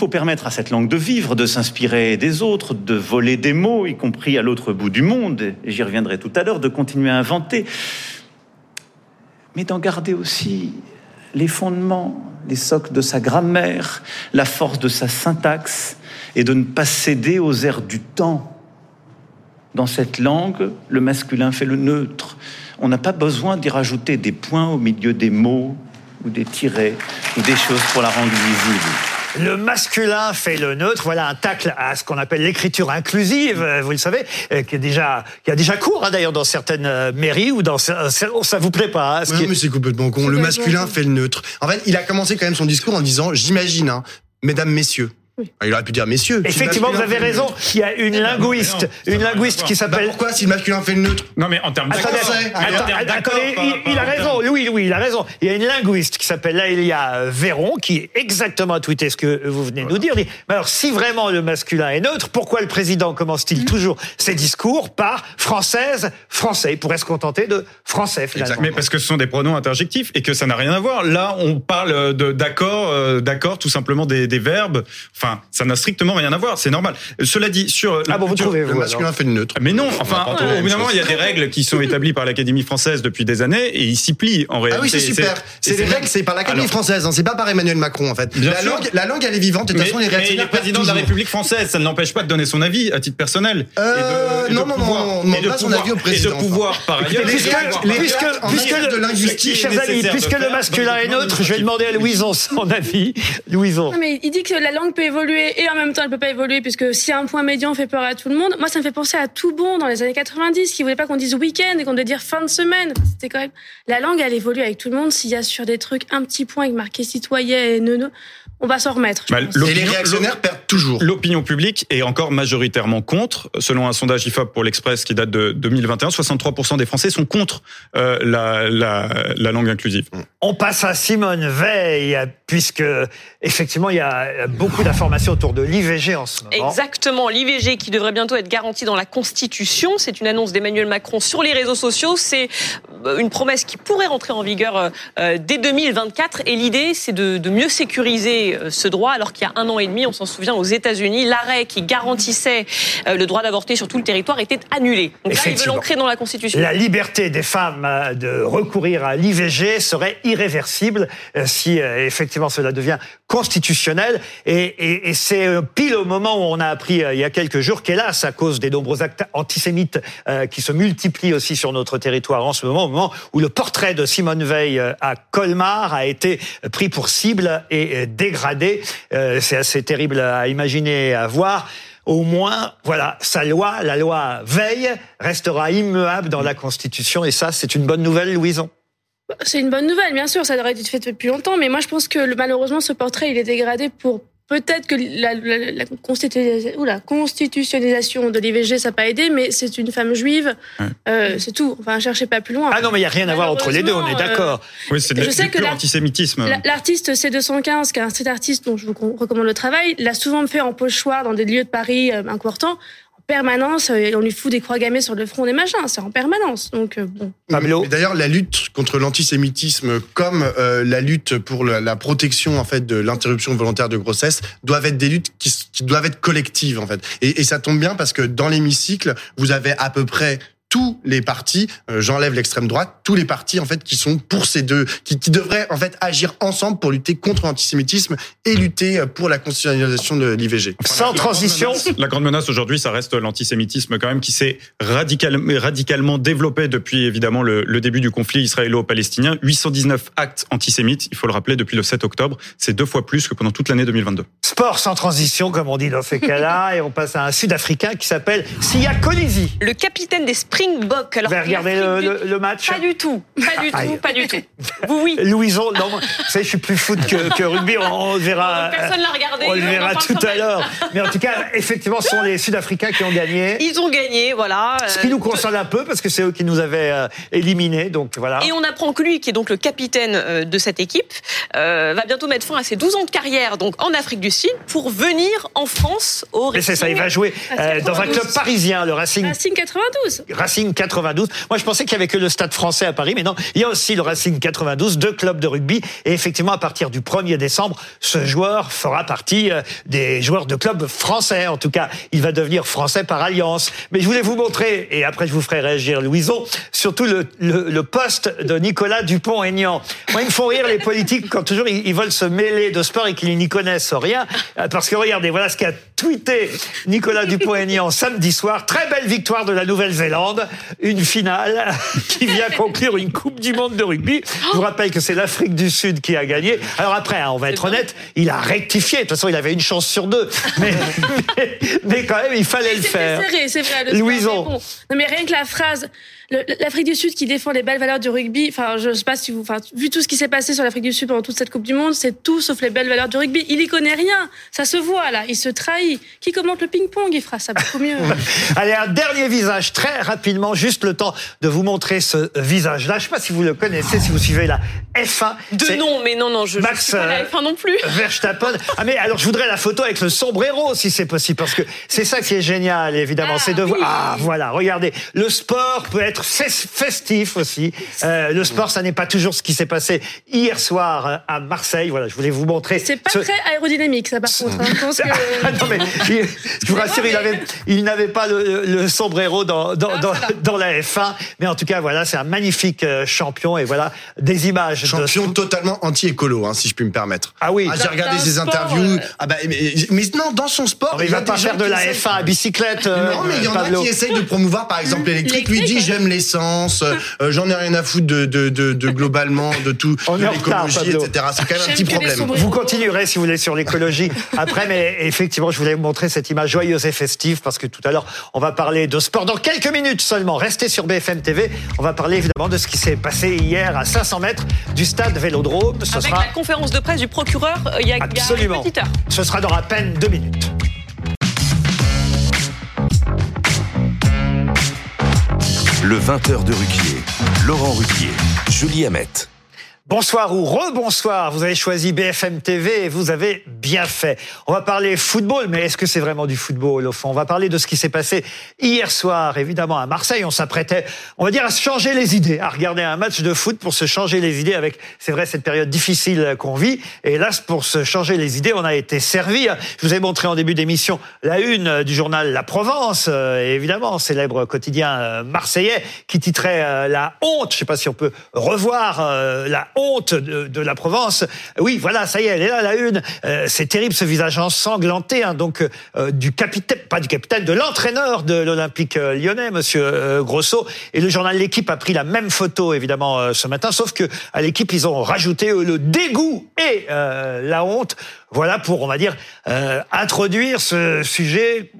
Faut permettre à cette langue de vivre, de s'inspirer des autres, de voler des mots, y compris à l'autre bout du monde, et j'y reviendrai tout à l'heure, de continuer à inventer, mais d'en garder aussi les fondements, les socles de sa grammaire, la force de sa syntaxe, et de ne pas céder aux airs du temps. Dans cette langue, le masculin fait le neutre. On n'a pas besoin d'y rajouter des points au milieu des mots ou des tirets ou des choses pour la rendre visible. Le masculin fait le neutre. Voilà un tacle à ce qu'on appelle l'écriture inclusive, euh, vous le savez, euh, qui est déjà, qui a déjà cours hein, d'ailleurs dans certaines euh, mairies ou dans ça, ça vous plaît pas hein, ce Ouais, qui est- mais c'est complètement con. Le masculin fait le neutre. En fait, il a commencé quand même son discours en disant, j'imagine, hein, mesdames, messieurs. Ah, Il aurait pu dire messieurs. Effectivement, vous avez raison. Il y a une linguiste, une linguiste qui Bah s'appelle pourquoi si le masculin fait le neutre Non, mais en termes Attendez, d'accord. D'accord, il, a raison. Oui, oui, il a raison. Il y a une linguiste qui s'appelle Laëlia Véron qui exactement a tweeté ce que vous venez de nous dire. Mais alors, si vraiment le masculin est neutre, pourquoi le président commence-t-il toujours ses discours par française, français? Il pourrait se contenter de français finalement. Mais parce que ce sont des pronoms interjectifs et que ça n'a rien à voir. Là, on parle de d'accord, euh, d'accord, tout simplement des, des verbes. Enfin, ça n'a strictement rien à voir. C'est normal. Cela dit, sur Ah bon, vous sur- trouvez Le vous masculin alors fait le neutre. mais non, enfin, au bout d'un moment, il y a des règles qui sont établies par l'Académie française depuis des années et ils s'y plient en réalité. Ah oui, c'est super. C'est des règles, c'est par l'Académie française, hein, c'est pas par Emmanuel Macron en fait. Bien La sûr. langue, la langue, elle est vivante et de toute Mais, façon, les mais il est réactionnaires perdent président de la. République française, ça ne l'empêche pas de donner son avis à titre personnel. Euh, Et de- et de non, non, non, pouvoir- on demande et de pas son avis au Et président, de pouvoir, par ailleurs, puisque, de de le- linguistique, chers amis, nécessaire de puisque le faire masculin est le neutre, je vais demander à Louison son avis. Louison. Non, mais il dit que la langue peut évoluer et en même temps elle peut pas évoluer puisque si un point médian fait peur à tout le monde, moi ça me fait penser à tout bon dans les années 90 qui voulait pas qu'on dise week-end et qu'on devait dire fin de semaine. C'était quand même la langue elle évolue avec tout le monde. S'il y a sur des trucs un petit point avec marqué citoyen et neuneu, on va s'en remettre. Bah. Et les réactionnaires perdent toujours. L'opinion publique est encore majoritairement contre. Selon un sondage IFOP pour l'Express qui date de 2021, 63% des Français sont contre euh, la, la, la langue inclusive. On passe à Simone Veil, puisque effectivement il y a beaucoup d'informations autour de l'IVG en ce moment. Exactement, l'IVG qui devrait bientôt être garantie dans la Constitution. C'est une annonce d'Emmanuel Macron sur les réseaux sociaux. C'est euh, une promesse qui pourrait rentrer en vigueur euh, euh, dès 2024. Et l'idée, c'est de, de mieux sécuriser ce droit, alors qu'il y a un an et demi, on s'en souvient, aux États-Unis, l'arrêt qui garantissait le droit d'avorter sur tout le territoire était annulé. Donc là, ils veulent l'ancrer dans la Constitution. La liberté des femmes de recourir à l'IVG serait irréversible si effectivement cela devient constitutionnel. Et, et- et c'est euh, pile au moment où on a appris euh, il y a quelques jours qu'hélas, à cause des nombreux actes antisémites euh, qui se multiplient aussi sur notre territoire en ce moment, au moment où le portrait de Simone Veil à Colmar a été pris pour cible et dégradé. C'est assez terrible à imaginer et à voir. Au moins, voilà, sa loi, la loi Veil, restera immuable dans la Constitution. Et ça, c'est une bonne nouvelle, Louison. C'est une bonne nouvelle, bien sûr, ça aurait été fait depuis longtemps, mais moi je pense que malheureusement ce portrait il est dégradé pour peut-être que la, la- la constitu- ou la constitutionnalisation de l'IVG ça n'a pas aidé, mais c'est une femme juive, Ouais. euh, c'est tout. Enfin, cherchez pas plus loin. Ah non, mais il n'y a rien à voir entre les deux, on est d'accord. Oui, c'est de- Je sais du pur antisémitisme. La- L'artiste C215, qui est un street artiste dont je vous recommande le travail, l'a souvent fait en pochoir dans des lieux de Paris euh, importants. En permanence, euh, on lui fout des croix gammées sur le front, des machins. C'est en permanence. Donc, euh, bon. Mais D'ailleurs, la lutte contre l'antisémitisme, comme euh, la lutte pour la, la protection en fait de l'interruption volontaire de grossesse, doivent être des luttes qui, s- qui doivent être collectives en fait. Et, et ça tombe bien parce que dans l'hémicycle, vous avez à peu près tous les partis, euh, j'enlève l'extrême droite, tous les partis en fait qui sont pour ces deux, qui, qui devraient en fait agir ensemble pour lutter contre l'antisémitisme et lutter euh, pour la constitutionnalisation de l'IVG. Sans La transition. grande menace- La grande menace aujourd'hui, ça reste l'antisémitisme quand même, qui s'est radical, radicalement développé depuis évidemment le, le début du conflit israélo-palestinien. 819 actes antisémites, il faut le rappeler, depuis le 7 octobre. C'est deux fois plus que pendant toute l'année 2022. Sport sans transition, comme on dit dans ces cas-là. Et on passe à un Sud-Africain qui s'appelle Sia Kolisi. Le capitaine des Springboks. Alors, Vous avez regardé le, le- le match Pas du tout, pas du Aïe. tout, pas du tout. Vous, oui. (laughs) Louison, non, vous savez, je suis plus foot que, que rugby, on, on verra. Personne l'a regardé. On le verra tout à l'heure. Mais en tout cas, effectivement, ce sont les Sud-Africains qui ont gagné. Ils ont gagné, voilà. Ce qui Euh, nous concerne un peu, parce que c'est eux qui nous avaient euh, éliminés. Donc voilà. Et on apprend que lui, qui est donc le capitaine euh, de cette équipe, euh, va bientôt mettre fin à ses 12 ans de carrière donc en Afrique du Sud pour venir en France au Mais c'est ça, il Racing. va jouer euh, dans un club parisien, le Racing Racing 92. Racing 92. Moi, je pensais qu'il y avait que le Stade français à Paris, mais non, il y a aussi le Racing 92, deux clubs de rugby. Et effectivement, à partir du 1er décembre, ce joueur fera partie euh, des joueurs de clubs français. En tout cas, il va devenir français par alliance. Mais je voulais vous montrer, et après je vous ferai réagir, Louison, surtout le, le, le poste de Nicolas Dupont-Aignan. Moi, ils me font rire les politiques quand toujours ils, ils veulent se mêler de sport et qu'ils n'y connaissent rien. Euh, Parce que regardez, voilà ce qu'a tweeté Nicolas Dupont-Aignan samedi soir. Très belle victoire de la Nouvelle-Zélande. Une finale qui vient conclure une Coupe du Monde de rugby. Je vous rappelle que c'est l'Afrique du Sud qui a gagné. Alors après, hein, on va être honnête, il a rectifié. De toute façon, il avait une chance sur deux. Mais, (laughs) mais, mais quand même, il fallait le faire. C'est serré, c'est vrai. le sport, Louison. mais bon. Non, mais rien que la phrase, l'Afrique du Sud qui défend les belles valeurs du rugby. Enfin, je sais pas si vous, enfin, vu tout ce qui s'est passé sur l'Afrique du Sud pendant toute cette Coupe du Monde, c'est tout sauf les belles valeurs du rugby. Il y connaît rien. Ça se voit là. Il se trahit. Qui commente le ping-pong Il fera ça beaucoup mieux. (laughs) Allez, un dernier visage, très rapidement, juste le temps de vous montrer ce visage-là. Je sais pas si vous le connaissez, si vous suivez la F1. De nom, mais non, non, je ne Max, suis pas la euh, F1 non plus. Verstappen. (laughs) Ah mais alors je voudrais la photo avec le sombrero si c'est possible parce que c'est ça qui est génial évidemment, c'est de voir. Ah voilà, regardez, le sport peut être fes- festif aussi. Euh, le sport, ça n'est pas toujours ce qui s'est passé hier soir euh, à Marseille. Voilà, je voulais vous montrer. C'est pas ce- très aérodynamique, ça, par contre. hein. Je pense (laughs) que. Ah non, mais il- je vous rassure, il avait, il n'avait pas le, le sombrero dans, dans, dans, dans la F1. Mais en tout cas, voilà, c'est un magnifique euh, champion. Et voilà, des images. Champion de... totalement anti-écolo, hein, si je puis me permettre. Ah oui. j'ai regardé ses sport, interviews. euh, Ah bah, mais, mais non, dans son sport, il a va pas faire de la essayent- F1 à bicyclette. euh, Non, mais il y en a qui essayent de promouvoir, par exemple, l'électrique. Lui dit, L'électrique. J'aime l'essence, euh, j'en ai rien à foutre de, de, de, de globalement, de tout, On de l'écologie, etc. C'est quand même un petit problème. Vous continuerez si vous voulez sur l'écologie (laughs) après, mais effectivement, je voulais vous montrer cette image joyeuse et festive parce que tout à l'heure, on va parler de sport dans quelques minutes seulement. Restez sur BFM TV. On va parler évidemment de ce qui s'est passé hier à 500 mètres du stade Vélodrome. Ce Avec sera la conférence de presse du procureur, euh, il y a, il y a absolument. une petite heure. Ce sera dans à peine deux minutes. Le 20h de Ruquier. Laurent Ruquier. Julie Hamet. Bonsoir ou rebonsoir. Vous avez choisi BFM TV et vous avez bien fait. On va parler football, mais est-ce que c'est vraiment du football au fond? On va parler de ce qui s'est passé hier soir, évidemment, à Marseille. On s'apprêtait, on va dire, à se changer les idées, à regarder un match de foot pour se changer les idées avec, c'est vrai, cette période difficile qu'on vit. Et là, pour se changer les idées, on a été servi. Je vous ai montré en début d'émission la une du journal La Provence, euh, évidemment, célèbre quotidien euh, marseillais, qui titrait euh, La honte. Je sais pas si on peut revoir la honte de, de la Provence. Oui, voilà, ça y est, elle est là, la une. Euh, c'est terrible ce visage ensanglanté, hein, donc euh, du capitaine, pas du capitaine, de l'entraîneur de l'Olympique euh, lyonnais, Monsieur euh, Grosso. Et le journal L'équipe a pris la même photo, évidemment, euh, ce matin, sauf que à l'équipe, ils ont rajouté euh, le dégoût et la honte. Voilà pour, on va dire, introduire ce sujet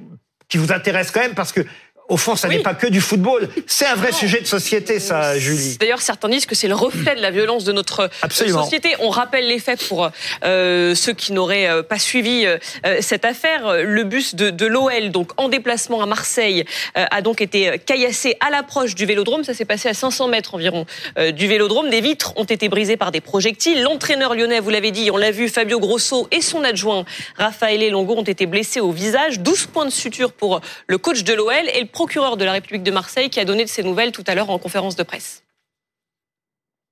qui vous intéresse quand même, parce que au fond, ça Oui. n'est pas que du football. C'est un vrai sujet de société, ça, Julie. D'ailleurs, certains disent que c'est le reflet de la violence de notre euh, Absolument. société. On rappelle les faits pour euh, ceux qui n'auraient euh, pas suivi euh, cette affaire. Le bus de, de l'OL, donc en déplacement à Marseille, euh, a donc été caillassé à l'approche du Vélodrome. Ça s'est passé à 500 mètres environ du Vélodrome. Des vitres ont été brisées par des projectiles. L'entraîneur lyonnais, vous l'avez dit, on l'a vu, Fabio Grosso et son adjoint Raffaele Longo ont été blessés au visage. 12 points de suture pour le coach de l'OL et le procureur de la République de Marseille qui a donné de ses nouvelles tout à l'heure en conférence de presse.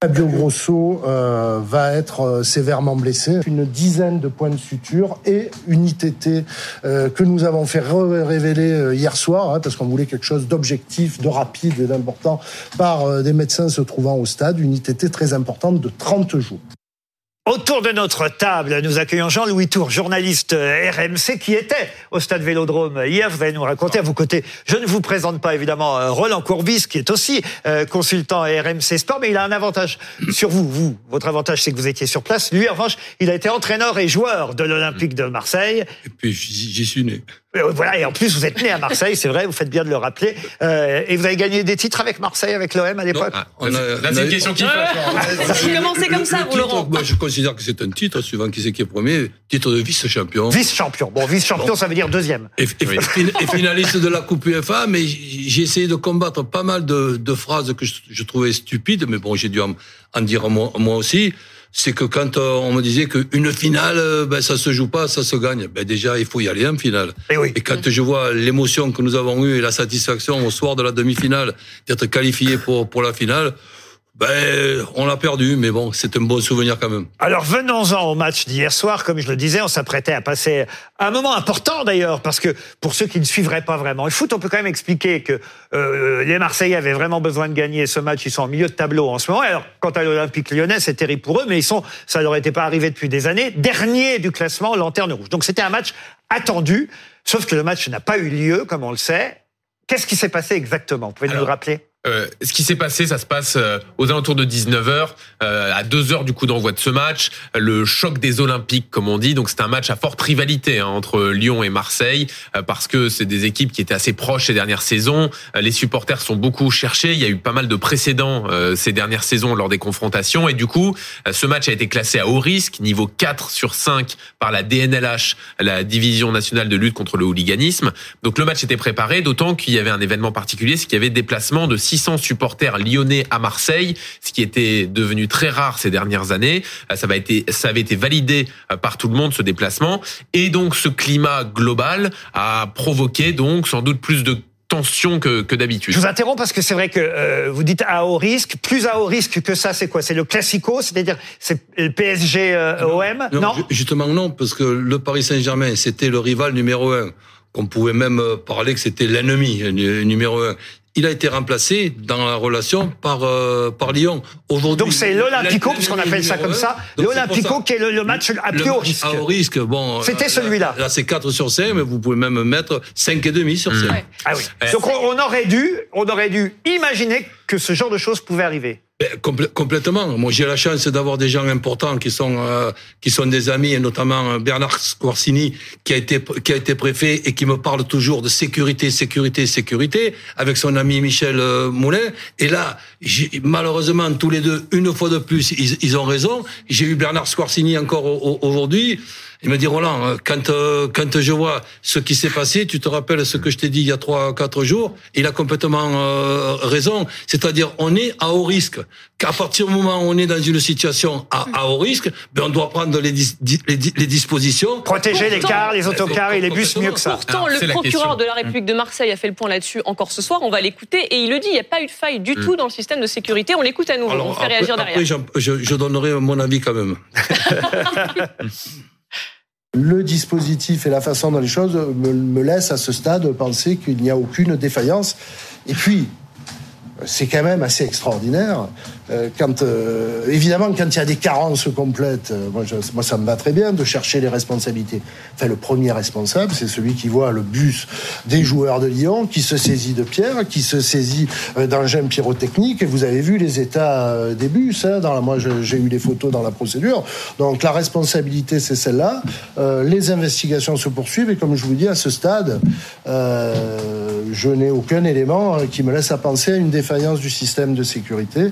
Fabio Grosso euh, va être euh, sévèrement blessé. Une dizaine de points de suture et une ITT euh, que nous avons fait révéler euh, hier soir, hein, parce qu'on voulait quelque chose d'objectif, de rapide et d'important par euh, des médecins se trouvant au stade. Une ITT très importante de 30 jours. Autour de notre table, nous accueillons Jean-Louis Tour, journaliste euh, RMC, qui était au stade Vélodrome hier. Vous allez nous raconter à vos côtés. Je ne vous présente pas évidemment euh, Roland Courbis, qui est aussi euh, consultant RMC Sport, mais il a un avantage sur vous. Vous, votre avantage, c'est que vous étiez sur place. Lui, en revanche, il a été entraîneur et joueur de l'Olympique de Marseille. Et puis j'y suis né. Euh, Voilà, et en plus, vous êtes né à Marseille, c'est vrai, vous faites bien de le rappeler. Euh, et vous avez gagné des titres avec Marseille, avec l'OM à l'époque Ah, on a- Là, on c'est a- une question qui. Vous commencez comme ça, vous, Laurent. Moi, je considère que c'est un titre, suivant qui c'est qui est premier, titre de vice-champion. Vice-champion. Bon, vice-champion, Bon. ça veut dire deuxième. Et, et- et finaliste de la Coupe UEFA, mais j'ai essayé de combattre pas mal de, de phrases que je, je trouvais stupides, mais bon, j'ai dû en, en dire moi, moi aussi. C'est que quand euh, on me disait qu'une finale, euh, ben, ça se joue pas, ça se gagne. Ben, déjà, il faut y aller en finale. Et oui. Et quand je vois l'émotion que nous avons eue et la satisfaction au soir de la demi-finale d'être qualifié pour, pour la finale, ben, on l'a perdu, mais bon, c'est un bon souvenir quand même. Alors venons-en au match d'hier soir. Comme je le disais, on s'apprêtait à passer un moment important d'ailleurs, parce que pour ceux qui ne suivraient pas vraiment le foot, on peut quand même expliquer que euh, les Marseillais avaient vraiment besoin de gagner ce match. Ils sont en milieu de tableau en ce moment. Alors quant à l'Olympique lyonnais, c'est terrible pour eux, mais ils sont, ça leur était pas arrivé depuis des années, dernier du classement, lanterne rouge. Donc c'était un match attendu. Sauf que le match n'a pas eu lieu, comme on le sait. Qu'est-ce qui s'est passé exactement? Vous pouvez nous le rappeler? Euh, ce qui s'est passé, ça se passe euh, aux alentours de 19h, euh, à 2 heures du coup d'envoi de ce match. Le choc des Olympiques, comme on dit. Donc c'est un match à forte rivalité hein, entre Lyon et Marseille, parce que c'est des équipes qui étaient assez proches ces dernières saisons. Les supporters sont beaucoup cherchés. Il y a eu pas mal de précédents ces dernières saisons lors des confrontations. Et du coup, ce match a été classé à haut risque, niveau 4 sur 5 par la DNLH, la Division nationale de lutte contre le hooliganisme. Donc le match était préparé, d'autant qu'il y avait un événement particulier, c'est qu'il y avait déplacement de 600 supporters lyonnais à Marseille, ce qui était devenu très rare ces dernières années. Euh, Ça, va été, ça avait été validé euh, par tout le monde ce déplacement, et donc ce climat global a provoqué donc sans doute plus de tension que, que d'habitude. Je vous interromps parce que c'est vrai que euh, vous dites à haut risque. Plus à haut risque que ça, c'est quoi? C'est le classico, c'est-à-dire c'est le PSG euh, OM Non, ju- Justement non, parce que le Paris Saint-Germain, c'était le rival numéro un. Qu'on pouvait même parler que c'était l'ennemi nu- numéro un. Il a été remplacé dans la relation par euh, par Lyon. Aujourd'hui, Donc c'est l'Olympico, puisqu'on appelle ça comme ça, c'est l'Olympico qui est le, le match à plus haut risque. À haut risque, bon. C'était euh, celui-là. Là, c'est 4 sur 5, mais vous pouvez même mettre 5 et demi sur 5. Ah oui. Donc on, on aurait dû, on aurait dû imaginer que ce genre de choses pouvait arriver. Ben, complè- complètement. Moi, j'ai la chance d'avoir des gens importants qui sont euh, qui sont des amis, et notamment euh, Bernard Squarcini, qui a été qui a été préfet et qui me parle toujours de sécurité, sécurité, sécurité, avec son ami Michel euh, Moulin. Et là, malheureusement, tous les deux, une fois de plus, ils, ils ont raison. J'ai eu Bernard Squarcini encore au- au- aujourd'hui. Il me dit Roland, euh, quand euh, quand je vois ce qui s'est passé, tu te rappelles ce que je t'ai dit il y a trois quatre jours? Il a complètement euh, raison. C'est-à-dire, on est à haut risque. Qu'à partir du moment où on est dans une situation à, à haut risque, ben on doit prendre les, dis- les, les dispositions. Protéger les cars, les autocars et les bus mieux que ça. Pourtant, le procureur de la République de Marseille a fait le point là-dessus encore ce soir. On va l'écouter et il le dit. Il n'y a pas eu de faille du tout dans le système de sécurité. On l'écoute à nouveau. on fait après, réagir derrière. après, je, je donnerai mon avis quand même. (laughs) Le dispositif et la façon dont les choses me, laissent à ce stade penser qu'il n'y a aucune défaillance. Et puis, c'est quand même assez extraordinaire. Euh, quand, euh, évidemment, quand il y a des carences complètes, euh, moi, je- moi, ça me va très bien de chercher les responsabilités. Enfin, le premier responsable, c'est celui qui voit le bus des joueurs de Lyon, qui se saisit de pierres, qui se saisit euh, d'engins pyrotechniques. Et vous avez vu les états euh, des bus. Hein, moi, j'ai eu les photos dans la procédure. Donc, la responsabilité, c'est celle-là. Euh, les investigations se poursuivent. Et comme je vous dis, à ce stade, je n'ai aucun élément qui me laisse à penser à une défaillance du système de sécurité.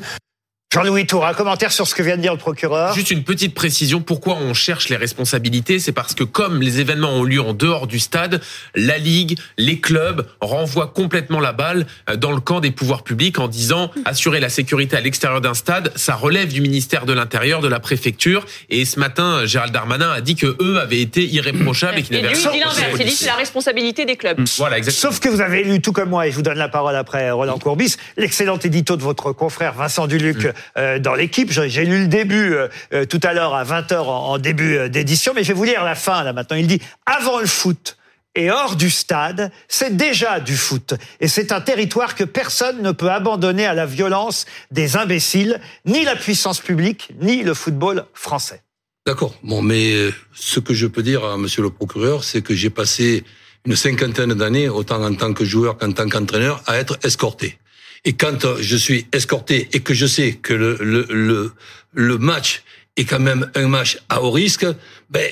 Jean-Louis Tour, un commentaire sur ce que vient de dire le procureur. Juste une petite précision, pourquoi on cherche les responsabilités? C'est parce que comme les événements ont lieu en dehors du stade, la Ligue, les clubs renvoient complètement la balle euh, dans le camp des pouvoirs publics en disant assurer la sécurité à l'extérieur d'un stade, ça relève du ministère de l'Intérieur, de la préfecture. Et ce matin, Gérald Darmanin a dit que eux avaient été irréprochables et qu'ils Et n'avaient lui, il dit. Il dit c'est la responsabilité des clubs. Voilà, exactement. Sauf que vous avez lu tout comme moi, et je vous donne la parole après Roland Courbis, l'excellent édito de votre confrère Vincent Duluc euh, dans l'équipe. J'ai lu le début euh, euh, tout à l'heure à 20h en, début euh, d'édition, mais je vais vous lire la fin là maintenant. Il dit avant le foot. Et hors du stade, c'est déjà du foot. Et c'est un territoire que personne ne peut abandonner à la violence des imbéciles, ni la puissance publique, ni le football français. D'accord. Bon, mais euh, ce que je peux dire à Monsieur le procureur, c'est que j'ai passé une cinquantaine d'années, autant en tant que joueur qu'en tant qu'entraîneur, à être escorté. Et quand euh, je suis escorté et que je sais que le, le, le, le match est quand même un match à haut risque, ben,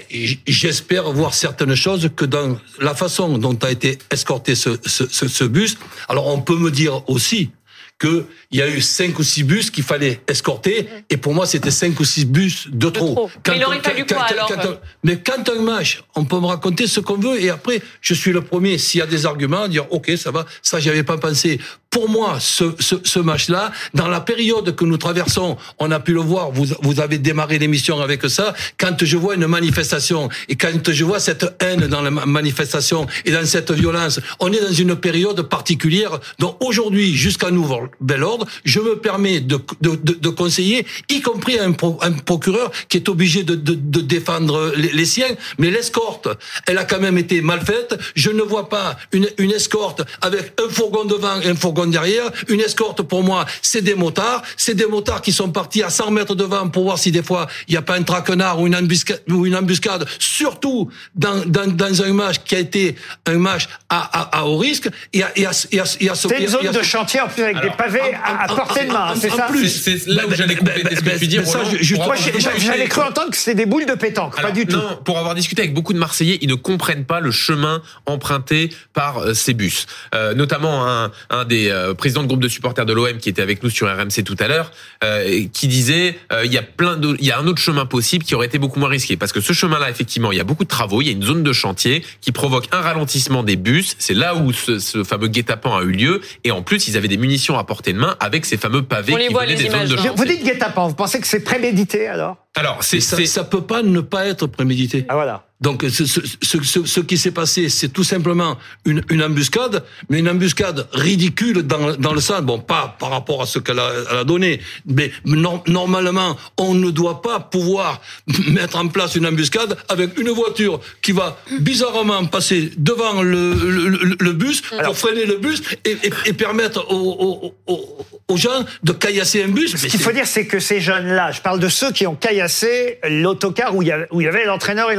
j'espère voir certaines choses que dans la façon dont a été escorté ce, ce, ce, ce bus. Alors, on peut me dire aussi que il y a eu cinq ou six bus qu'il fallait escorter, et pour moi, c'était cinq ou six bus de trop. trop. Mais il aurait fallu quoi, alors quand- mais quand un match, on peut me raconter ce qu'on veut, et après, je suis le premier, s'il y a des arguments, à dire, OK, ça va, ça, j'avais pas pensé. Pour moi, ce, match-là, dans la période que nous traversons, on a pu le voir, vous, avez démarré l'émission avec ça, quand je vois une manifestation, et quand je vois cette haine dans la ma- manifestation, et dans cette violence, on est dans une période particulière, donc aujourd'hui, jusqu'à nouveau bel ordre, je me permets de, conseiller, y compris un, pro- un procureur qui est obligé de, défendre les, les siens, mais l'escorte, elle a quand même été mal faite. Je ne vois pas une, une escorte avec un fourgon devant et un fourgon secondes derrière. Une escorte, pour moi, c'est des motards. C'est des motards qui sont partis à 100 mètres devant pour voir si des fois il n'y a pas un traquenard ou une embuscade, ou une embuscade surtout dans, dans, dans un match qui a été un match à, à, à haut risque. Et à, et à, et à, et à ce- C'est une zone de chantier en plus avec des pavés à, à portée de main, c'est ça plus, C'est c'est là où Ben, j'allais ben, compléter ce ben, que tu dis. ben, j'ai- discuté- j'avais cru entendre que c'était des boules de pétanque, pas du tout. Non, pour avoir discuté avec beaucoup de Marseillais, ils ne comprennent pas le chemin emprunté par euh, ces bus. Euh, notamment un, un des euh, présidents de groupe de supporters de l'OM qui était avec nous sur RMC tout à l'heure, euh, qui disait euh, il y a plein de, il y a un autre chemin possible qui aurait été beaucoup moins risqué parce que ce chemin-là effectivement il y a beaucoup de travaux, il y a une zone de chantier qui provoque un ralentissement des bus. C'est là où ce, ce fameux guet-apens a eu lieu et en plus ils avaient des munitions à portée de main avec ces fameux pavés On les qui voit, venaient les des images, zones de hein. chantier. Vous dites guet-apens, vous pensez que c'est prémédité alors? Alors c'est ça, ça peut pas ne pas être prémédité. Ah voilà. Donc ce, ce, ce, ce- ce qui s'est passé, c'est tout simplement une, une embuscade, mais une embuscade ridicule dans, dans le sens, bon, pas par rapport à ce qu'elle a, elle a donné, mais nor- normalement, on ne doit pas pouvoir (laughs) mettre en place une embuscade avec une voiture qui va bizarrement passer devant le, le, le- le bus pour freiner le bus et, et, et permettre aux, aux, gens de caillasser un bus. Ce qu'il faut dire, c'est que ces jeunes-là, je parle de ceux qui ont caillassé l'autocar où il y avait, y avait l'entraîneur et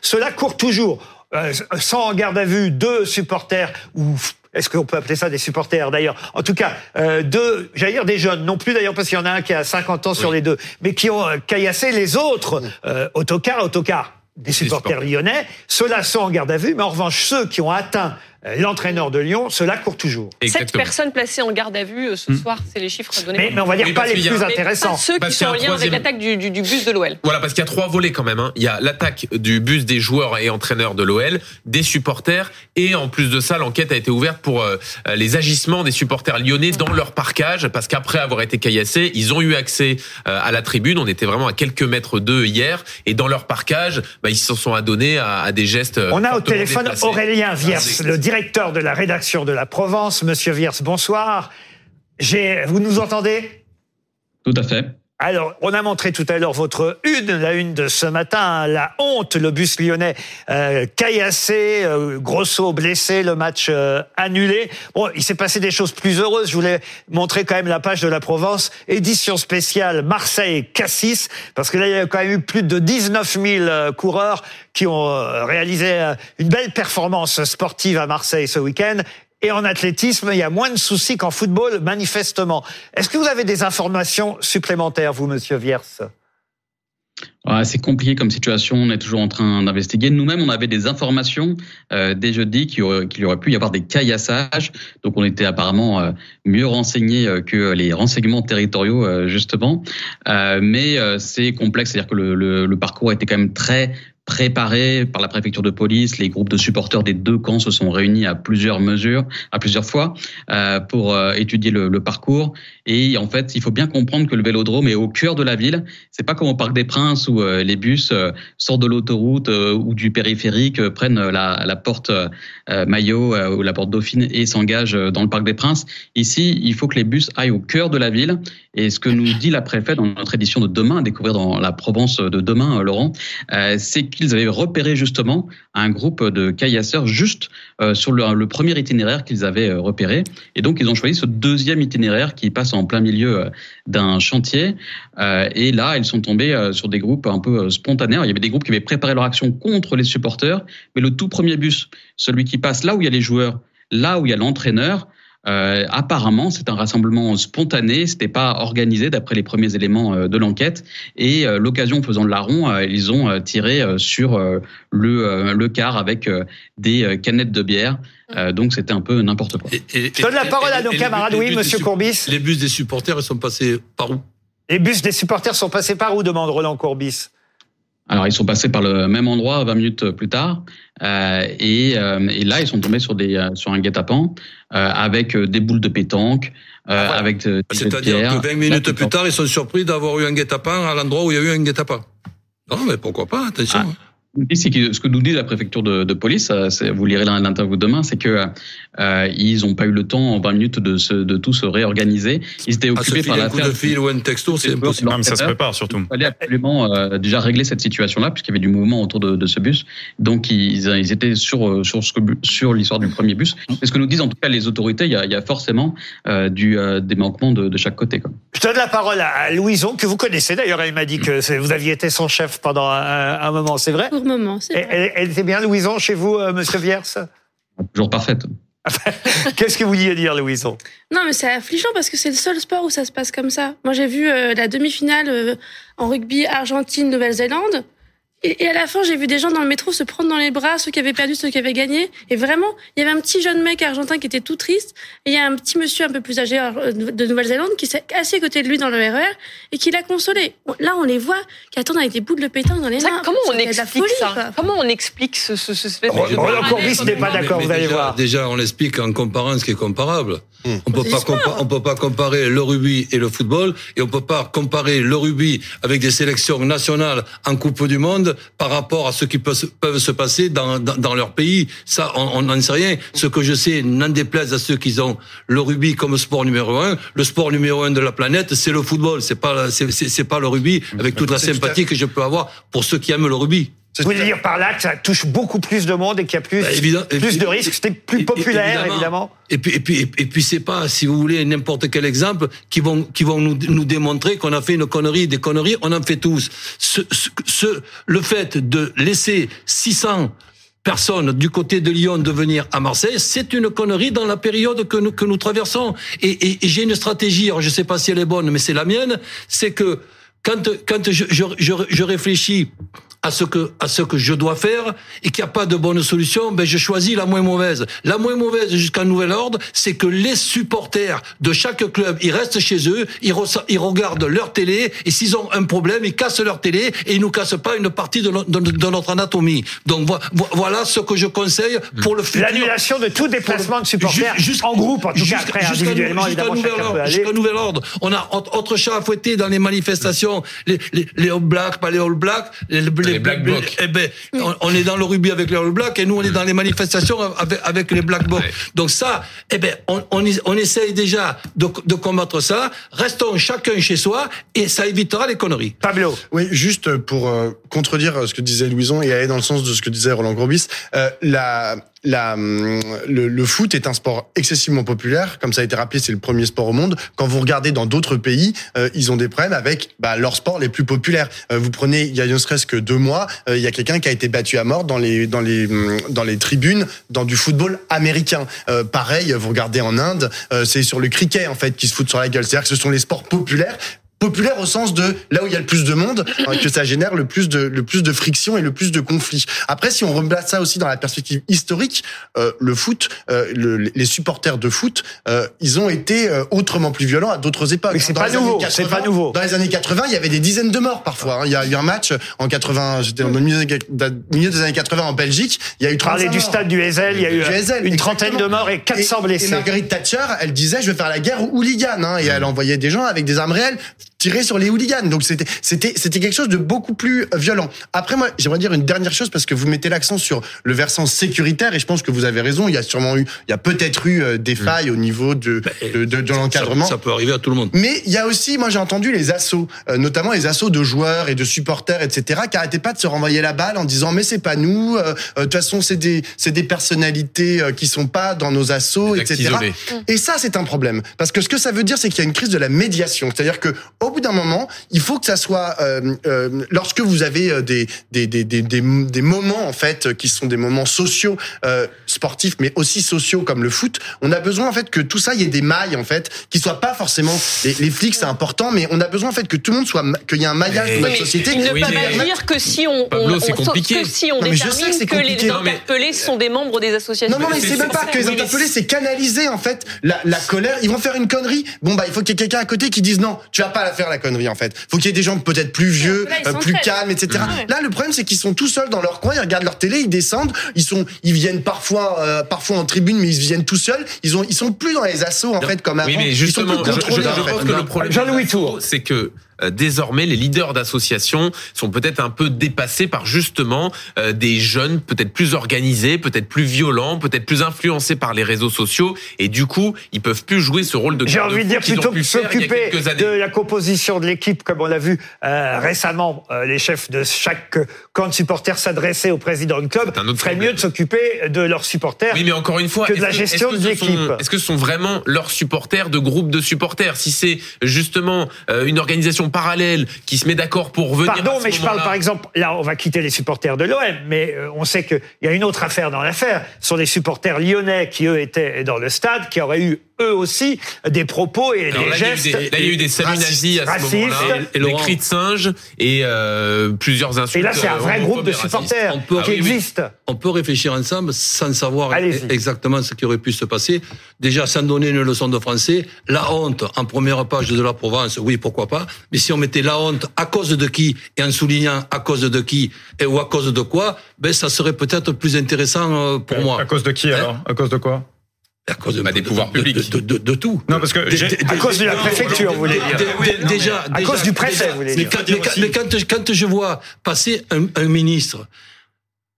ceux-là courent toujours. Euh, sans en garde à vue, deux supporters, ou est-ce qu'on peut appeler ça des supporters d'ailleurs? En tout cas, euh, deux, j'allais dire des jeunes, non plus d'ailleurs parce qu'il y en a un qui a 50 ans sur les deux, mais qui ont euh, caillassé les autres. Euh, autocars, autocars des supporters. lyonnais. Ceux-là sont en garde à vue, mais en revanche, ceux qui ont atteint l'entraîneur de Lyon, ceux-là courent toujours. Sept personnes placées en garde à vue euh, ce soir, c'est les chiffres donnés. Mais- mais on va dire Oui, pas les a- plus intéressants. Pas ceux Parce qui sont en lien avec l'attaque du, du- du bus de l'OL. Voilà, parce qu'il y a trois volets quand même. hein. Il y a l'attaque du bus des joueurs et entraîneurs de l'OL, des supporters, et en plus de ça, l'enquête a été ouverte pour euh, les agissements des supporters lyonnais dans leur parcage, parce qu'après avoir été caillassés, ils ont eu accès euh, à la tribune. On était vraiment à quelques mètres d'eux hier, et dans leur parcage, bah, ils se sont adonnés à, à des gestes. euh, On a au téléphone déplacés. Aurélien Viers, le directeur de la rédaction de la Provence. Monsieur Viers, bonsoir. Vous nous entendez? Tout à fait. Alors, on a montré tout à l'heure votre une, la une de ce matin, la honte, le bus lyonnais euh, caillassé, euh, Grosso blessé, le match euh, annulé. Bon, il s'est passé des choses plus heureuses. Je voulais montrer quand même la page de la Provence, édition spéciale Marseille-Cassis, parce que là, il y a quand même eu plus de 19 000 euh, coureurs qui ont réalisé une belle performance sportive à Marseille ce week-end. Et en athlétisme, il y a moins de soucis qu'en football, manifestement. Est-ce que vous avez des informations supplémentaires, vous, Monsieur Viers c'est compliqué comme situation. On est toujours en train d'investiguer. Nous-mêmes, on avait des informations euh, dès jeudi qu'il aurait, aurait pu y avoir des caillassages. Donc, on était apparemment euh, mieux renseignés euh, que les renseignements territoriaux, euh, justement. Mais c'est complexe, c'est-à-dire que le, le, le parcours était quand même très préparé par la préfecture de police. Les groupes de supporters des deux camps se sont réunis à plusieurs mesures, à plusieurs fois, euh, pour euh, étudier le, le, parcours. Et en fait, il faut bien comprendre que le Vélodrome est au cœur de la ville. C'est pas comme au Parc des Princes où euh, les bus euh, sortent de l'autoroute euh, ou du périphérique, euh, prennent la, la porte Maillot ou la porte Dauphine et s'engagent dans le Parc des Princes. Ici, il faut que les bus aillent au cœur de la ville. Et ce que nous dit la préfète dans notre édition de demain, à découvrir dans la Provence de demain, Laurent, c'est qu'ils avaient repéré justement un groupe de caillasseurs juste euh, sur le, premier itinéraire qu'ils avaient euh, repéré. Et donc, ils ont choisi ce deuxième itinéraire qui passe en plein milieu euh, d'un chantier. Et là, ils sont tombés sur des groupes un peu spontanés. Il y avait des groupes qui avaient préparé leur action contre les supporters, mais le tout premier bus, celui qui passe là où il y a les joueurs, là où il y a l'entraîneur, euh, apparemment, c'est un rassemblement spontané, c'était pas organisé d'après les premiers éléments euh, de l'enquête. Et euh, l'occasion faisant le larron, euh, ils ont tiré sur le, le car avec des canettes de bière. donc c'était un peu n'importe quoi. Et, et, Je donne la parole à nos camarades. Oui, Monsieur Courbis. Les bus des supporters, ils sont passés par où? Les bus des supporters sont passés par où demande Roland Courbis? Alors ils sont passés par le même endroit 20 minutes plus tard euh, et, euh, et, là ils sont tombés sur des sur un guet-apens euh, avec des boules de pétanque, ah, voilà. avec des c'est-à-dire que 20 minutes plus tard ils sont surpris d'avoir eu un guet-apens à l'endroit où il y a eu un guet-apens. Non mais pourquoi pas attention. Ah. C'est que ce que nous dit la préfecture de, de police, euh, c'est- vous lirez l'interview demain, c'est que euh, ils n'ont pas eu le temps en 20 minutes de, se, de tout se réorganiser. Ils étaient se occupés par filer un coup l'affaire. de fil ou un texto, c'est impossible. Non, mais ça se prépare surtout. Il fallait absolument euh, déjà régler cette situation-là, puisqu'il y avait du mouvement autour de, de ce bus. Donc, ils, ils étaient sur, euh, sur, ce que bu- sur l'histoire du premier bus. Et ce que nous disent en tout cas les autorités, il y a, il y a forcément euh, du, euh, des manquements de, de chaque côté. Quoi. Je donne la parole à Louison, que vous connaissez d'ailleurs. Elle m'a dit que c'est- vous aviez été son chef pendant un, un moment, c'est vrai? Moment, c'est elle, elle- elle était bien, Louison, chez vous, euh, monsieur Viers Toujours parfaite. (laughs) Qu'est-ce que vous vouliez dire, Louison? Non, mais c'est affligeant parce que c'est le seul sport où ça se passe comme ça. Moi, j'ai vu euh, la demi-finale euh, en rugby Argentine-Nouvelle-Zélande. Et, et à la fin, j'ai vu des gens dans le métro se prendre dans les bras, ceux qui avaient perdu, ceux qui avaient gagné. Et vraiment, il y avait un petit jeune mec argentin qui était tout triste. Et il y a un petit monsieur un peu plus âgé euh, de Nouvelle-Zélande qui s'est assis à côté de lui dans le RER et qui l'a consolé. Là, on les voit qui attendent avec des boules de pétanque dans les Ça, mains. comment on la explique folie, ça quoi. Comment on explique ce, ce, ce espèce Roland de parallèle Courbis n'est pas d'accord, vous allez déjà, voir. Déjà, on l'explique en comparant ce qui est comparable. On peut pas compa- on peut pas comparer le rugby et le football et on peut pas comparer le rugby avec des sélections nationales en Coupe du Monde par rapport à ce qui peut se, peuvent se passer dans, dans, dans leur pays. Ça, on n'en sait rien. Ce que je sais, n'en déplaise à ceux qui ont le rugby comme sport numéro un. Le sport numéro un de la planète, c'est le football. C'est pas, c'est, pas le rugby avec toute la sympathie que je peux avoir pour ceux qui aiment le rugby. Vous voulez dire par là que ça touche beaucoup plus de monde et qu'il y a plus, Bah, plus de risques, c'était plus populaire, évidemment. Et puis, et puis, et puis- c'est pas, si vous voulez, n'importe quel exemple qui vont, qui vont nous, nous démontrer qu'on a fait une connerie, des conneries, on en fait tous. Ce, ce, ce- le fait de laisser 600 personnes du côté de Lyon de venir à Marseille, c'est une connerie dans la période que nous, que nous traversons. Et, et- et j'ai une stratégie, alors je sais pas si elle est bonne, mais c'est la mienne, c'est que quand, quand je, je, je, je réfléchis à ce que à ce que je dois faire et qu'il n'y a pas de bonne solution, ben je choisis la moins mauvaise. La moins mauvaise jusqu'à nouvel ordre, c'est que les supporters de chaque club, ils restent chez eux, ils, ils regardent leur télé et s'ils ont un problème, ils cassent leur télé et ils nous cassent pas une partie de, no- de- de notre anatomie. Donc vo- vo- voilà ce que je conseille pour le futur. L'annulation de tout déplacement de supporters, en groupe, en tout cas, Jusqu'à- après, individuellement, jusqu'à nouvel jusqu'à nouvel ordre. On a autre autre chat à fouetter dans les manifestations, les, les, les All Blacks, pas les All Blacks, les, les, Black les- Blocs. eh ben, on, on est dans le rugby avec les All Blacks et nous on est dans les manifestations avec, avec les Black Blocs. Ouais. Donc ça, eh ben, on, on, essaye déjà de, de combattre ça. Restons chacun chez soi et ça évitera les conneries. Pablo. Oui, juste pour euh, contredire ce que disait Louison et aller dans le sens de ce que disait Roland Courbis, euh, la, la, le, le foot est un sport excessivement populaire. Comme ça a été rappelé, c'est le premier sport au monde. Quand vous regardez dans d'autres pays, euh, ils ont des problèmes avec bah, leurs sports les plus populaires. Euh, vous prenez, il y a ne serait-ce que deux mois, euh, il y a quelqu'un qui a été battu à mort dans les, dans les, hum, dans les tribunes dans du football américain. Euh, pareil, vous regardez en Inde, euh, c'est sur le cricket en fait qui se foutent sur la gueule. C'est-à-dire que ce sont les sports populaires populaire au sens de là où il y a le plus de monde euh, que ça génère le plus de le plus de friction et le plus de conflits. Après si on replace ça aussi dans la perspective historique, euh, le foot euh, le- les supporters de foot, euh, ils ont été euh, autrement plus violents à d'autres époques. Mais c'est pas nouveau, 80, c'est pas nouveau. Dans les années 80, il y avait des dizaines de morts parfois. hein. Il y a eu un match en 80, j'étais dans le milieu des, années 80 en Belgique, il y a eu 35 Parler du morts. stade du Heysel, il y a eu Du Heysel, une trentaine de morts et 400 Et blessés. Marguerite Thatcher, elle disait je vais faire la guerre aux hooligans hein, et elle envoyait des gens avec des armes réelles tirer sur les hooligans. Donc c'était c'était c'était quelque chose de beaucoup plus violent. Après moi, j'aimerais dire une dernière chose parce que vous mettez l'accent sur le versant sécuritaire et je pense que vous avez raison, il y a sûrement eu il y a peut-être eu euh, des failles au niveau de de, de, de l'encadrement. Ça, ça peut arriver à tout le monde. Mais il y a aussi, moi j'ai entendu les assauts, euh, notamment les assauts de joueurs et de supporters, etc., qui arrêtaient pas de se renvoyer la balle en disant mais c'est pas nous, euh, euh, de toute façon c'est des c'est des personnalités euh, qui sont pas dans nos assauts, etc. isolés. Et ça c'est un problème parce que ce que ça veut dire c'est qu'il y a une crise de la médiation, c'est-à-dire que au bout d'un moment il faut que ça soit euh, euh, lorsque vous avez euh, des des, des des des des moments en fait qui sont des moments sociaux euh, sportifs mais aussi sociaux comme le foot, on a besoin en fait que tout ça il y ait des mailles en fait qui soient pas forcément les, les flics c'est important mais on a besoin en fait que tout le monde soit qu'il y ait un maillage Mais- de notre société ils ne Oui, mais- agir que si on, Pablo, on- on- compliqué. que si on Non, que détermine que les mais- interpellés sont des membres des associations. Non, non, mais c'est même pas que les interpellés, c'est canaliser, en fait, la, la colère. Ils vont faire une connerie. Bon, bah, il faut qu'il y ait quelqu'un à côté qui dise non, tu vas pas la faire, la connerie, en fait. Faut qu'il y ait des gens peut-être plus vieux, Là, ils euh, plus calmes, etc. Là, le problème, c'est qu'ils sont tout seuls dans leur coin, ils regardent leur télé, ils descendent, ils sont, ils viennent parfois, euh, parfois en tribune, mais ils viennent tout seuls. Ils ont, ils sont plus dans les assauts, en fait, comme avant. Oui, mais Ils justement, sont plus je, je- contrôlés, je en fait. pense que le problème Jean-Louis Tour. c'est que euh, désormais les leaders d'associations sont peut-être un peu dépassés par justement euh, des jeunes peut-être plus organisés, peut-être plus violents, peut-être plus influencés par les réseaux sociaux. Et du coup ils peuvent plus jouer ce rôle de J'ai envie de dire plutôt que s'occuper de la composition de l'équipe, comme on l'a vu euh, récemment, euh, les chefs de chaque camp de supporters s'adressaient au président de club, ferait mieux de s'occuper de leurs supporters Oui, mais encore une fois, que de la est-ce gestion de que ce sont- l'équipe. Est-ce que ce sont vraiment leurs supporters de groupes de supporters? Si c'est justement euh, une organisation parallèle qui se met d'accord pour venir. Pardon, à ce mais je parle par exemple, là on va quitter les supporters de l'OM, mais euh, on sait qu'il y a une autre affaire dans l'affaire. Ce sont les supporters lyonnais qui eux étaient dans le stade, qui auraient eu eux aussi des propos et Alors des là, il y a eu gestes. des- là, il y a eu des saluts nazis à ce racistes. moment-là, Et des Laurent- cris de singe et euh, plusieurs insultes. Et là, c'est un vrai groupe de et supporters On peut- qui Ah oui, existe. On peut réfléchir ensemble sans savoir Allez-y. exactement ce qui aurait pu se passer. Déjà, sans donner une leçon de français, la honte en première page de la Provence, oui, pourquoi pas. Mais si on mettait la honte à cause de qui et en soulignant à cause de qui et ou à cause de quoi, ben ça serait peut-être plus intéressant euh, pour moi. À cause de qui alors? À cause de quoi? À cause de, Bah, des pouvoirs de- de- publics. de, de- de tout. Non, parce que À cause de la préfecture, vous voulez dire. dé- dé- Déjà, À déjà- cause du préfet, déjà- vous voulez mais dire. quand, mais quand- mais quand- quand je vois passer un, un ministre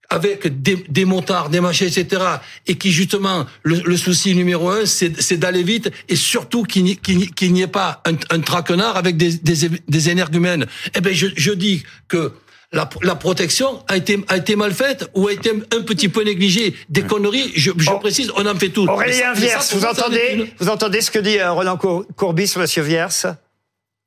avec des, des motards, des machins, etc., et qui justement, le, le souci numéro un, c'est d'aller vite, et surtout qu'il n'y qu'il n'y ait pas un, un traquenard avec des, des, des énergumènes. Eh ben, je, je dis que la, la protection a été, a été mal faite ou a été un petit peu négligée. Des conneries, je, je Oh. précise, on en fait tout. Aurélien Viers, vous une- entendez, vous entendez ce que dit euh, Roland Cour- Courbis, monsieur Viers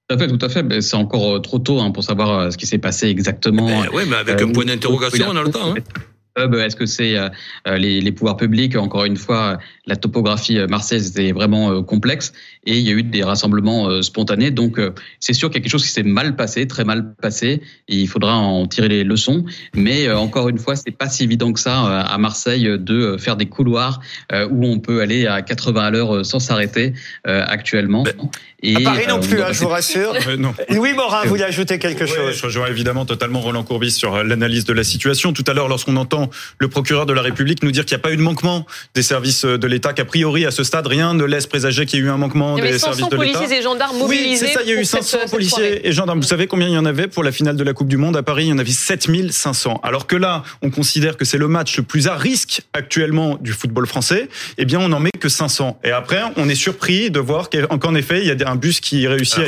Tout à fait, tout à fait. Ben, C'est encore euh, trop tôt hein, pour savoir euh, ce qui s'est passé exactement. Ben ouais, mais avec Euh, un point où- d'interrogation, on a le temps. Hein. (laughs) Est-ce que c'est euh, euh, les, les pouvoirs publics Encore une fois, la topographie euh, marseillaise était vraiment euh, complexe et il y a eu des rassemblements euh, spontanés. Donc, euh, c'est sûr qu'il y a quelque chose qui s'est mal passé, très mal passé. Et il faudra en tirer les leçons. Mais euh, encore une fois, c'est pas si évident que ça euh, à Marseille de euh, faire des couloirs euh, où on peut aller à 80 à l'heure sans s'arrêter euh, actuellement. Et, À Paris non on plus, hein, je vous rassure. (laughs) Euh, non. Louis Morin voulait ajouter quelque Ouais, chose. je rejoins évidemment totalement Roland Courbis sur l'analyse de la situation. Tout à l'heure, lorsqu'on entend le procureur de la République nous dire qu'il n'y a pas eu de manquement des services euh, de l'État, qu'a priori à ce stade rien ne laisse présager qu'il y a eu un manquement Il y avait des 500 services de l'État. policiers et gendarmes Oui, mobilisés. c'est ça, il y a eu pour cette- 500 cette policiers et gendarmes. Vous savez combien il y en avait pour la finale de la Coupe du Monde à Paris? Il y en avait 7500. Alors que là, on considère que c'est le match le plus à risque actuellement du football français. Eh bien, on n'en met que 500. Et après, on est surpris de voir qu'en effet, il y a un bus qui réussit à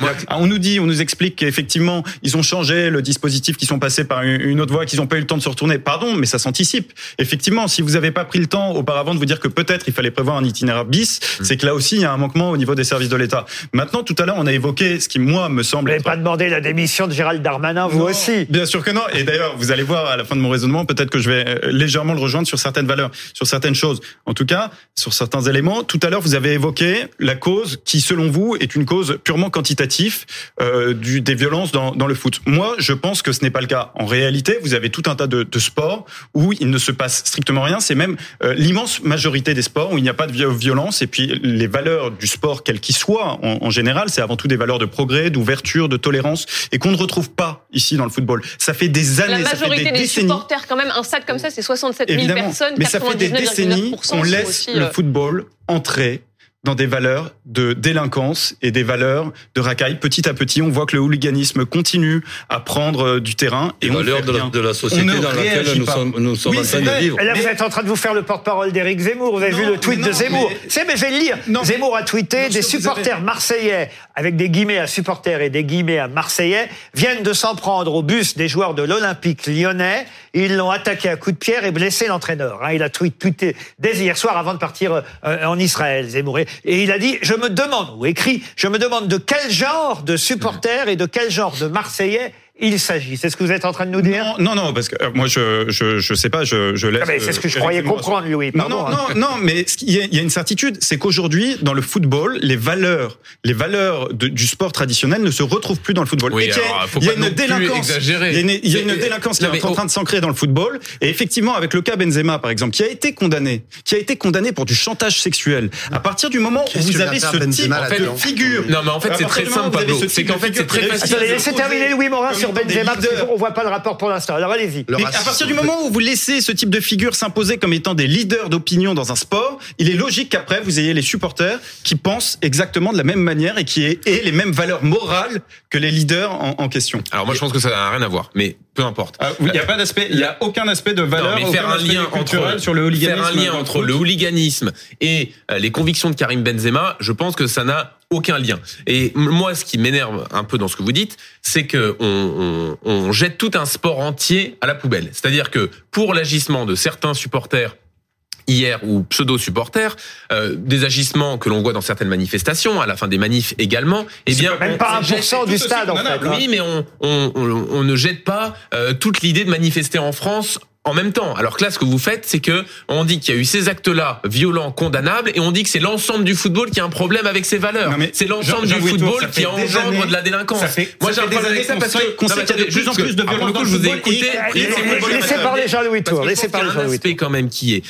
Ah, Ah, On nous dit, on nous explique qu'effectivement, ils ont changé le dispositif, qu'ils sont passés par une une autre voie, qu'ils n'ont pas eu le temps de se retourner. Pardon, mais ça s'anticipe. Effectivement, si vous n'avez pas pris le temps auparavant de vous dire que peut-être il fallait prévoir un itinéraire bis, Mmh. c'est que là aussi, il y a un manquement au niveau des services de l'État. Maintenant, tout à l'heure, on a évoqué ce qui, moi, me Vous semble n'avez être pas demandé la démission de Gérald Darmanin, vous non, aussi. Bien sûr que non. Et d'ailleurs, vous allez voir à la fin de mon raisonnement, peut-être que je vais euh, légèrement le rejoindre sur certaines valeurs, sur certaines choses. En tout cas, sur certains éléments. Tout à l'heure, vous avez évoqué la cause qui, selon vous, est une cause purement quantitative euh, du, des violences dans, dans le foot. Moi, je pense que ce n'est pas le cas. En réalité, vous avez tout un tas de, de sports où il ne se passe strictement rien. C'est même euh, l'immense majorité des sports où il n'y a pas de vi- violence. Et puis, les valeurs du sport, quel qu'il soit, en, en général, c'est avant tout des valeurs de progrès, d'ouverture, de tolérance, et qu'on ne retrouve pas ici dans le football. Ça fait des La années, ça fait majorité des des décennies. supporters, quand même, un stade comme ça, c'est 67 000 Évidemment, personnes. mais ça fait des décennies 99,9% qu'on laisse aussi, le euh, football entrer dans des valeurs de délinquance et des valeurs de racaille. Petit à petit, on voit que le hooliganisme continue à prendre euh, du terrain et Les on valeurs de la, de société dans laquelle nous sommes, nous sommes Oui, en train de vivre. Et là, vous êtes en train de vous faire le porte-parole d'Éric Zemmour. Vous avez Non, vu le tweet de Zemmour. mais- C'est, mais je vais le lire. Non, Zemmour a tweeté des supporters marseillais, avec des guillemets à supporters et des guillemets à marseillais, viennent de s'en prendre au bus des joueurs de l'Olympique lyonnais. Ils l'ont attaqué à coups de pierre et blessé l'entraîneur. hein. Il a tweet- tweeté dès hier soir avant de partir euh, en Israël, Zemmour. Et et il a dit, je me demande, ou écrit, je me demande de quel genre de supporters et de quel genre de Marseillais il s'agit. C'est ce que vous êtes en train de nous dire? Non, non, non, parce que euh, moi, je, je, je sais pas, je, je laisse. Ah, mais c'est ce que je euh, croyais comprendre, Louis. Non, Pardon, non, hein. non, non, mais il y, a- il y a une certitude, c'est qu'aujourd'hui, dans le football, les valeurs, les valeurs de- du sport traditionnel ne se retrouvent plus dans le football. Oui, et qu'il y a- alors, faut il y a une délinquance, il y a une, il y a une C'est- délinquance qui est en on- train de s'ancrer dans le football. Et effectivement, avec le cas Benzema, par exemple, qui a été condamné, qui a été condamné pour du chantage sexuel. À partir du moment où vous avez ce type de figure, Non, mais en fait, c'est très simple, Pablo. C'est qu'en fait, c'est très facile. laissez terminer Louis Morin, sur Benzema, qu'on voit pas le rapport pour l'instant. Alors allez-y. Le Mais à partir du moment où vous laissez ce type de figure s'imposer comme étant des leaders d'opinion dans un sport, il est logique qu'après vous ayez les supporters qui pensent exactement de la même manière et qui aient, les mêmes valeurs morales que les leaders en, en question. Alors moi je pense que ça n'a rien à voir, mais peu importe. Ah, Il n'y a pas d'aspect, il y a aucun aspect de valeur, Non, mais faire aucun un aspect lien culturel entre sur le hooliganisme. faire un lien entre le hooliganisme et euh, les convictions de Karim Benzema, je pense que ça n'a aucun lien. Et moi, ce qui m'énerve un peu dans ce que vous dites, c'est que on, on, on jette tout un sport entier à la poubelle. C'est-à-dire que pour l'agissement de certains supporters hier ou pseudo-supporters, euh, des agissements que l'on voit dans certaines manifestations, à la fin des manifs également, eh bien, Même pas on jette- 1% du stade, en fait. hein. oui, mais on, on, on, on ne jette pas euh, toute l'idée de manifester en France en même temps. Alors que là, ce que vous faites, c'est que on dit qu'il y a eu ces actes-là violents, condamnables, et on dit que c'est l'ensemble du football qui a un problème avec ses valeurs. C'est l'ensemble du Tour, football qui engendre années- de la délinquance. ça fait- Moi, j'ai un problème avec ça parce que qu'on sait qu'il y a de plus en plus de violence je vous ai écouté. laissez parler. Jean-Louis Tour, laissez parler Jean-Louis aspect quand même qui est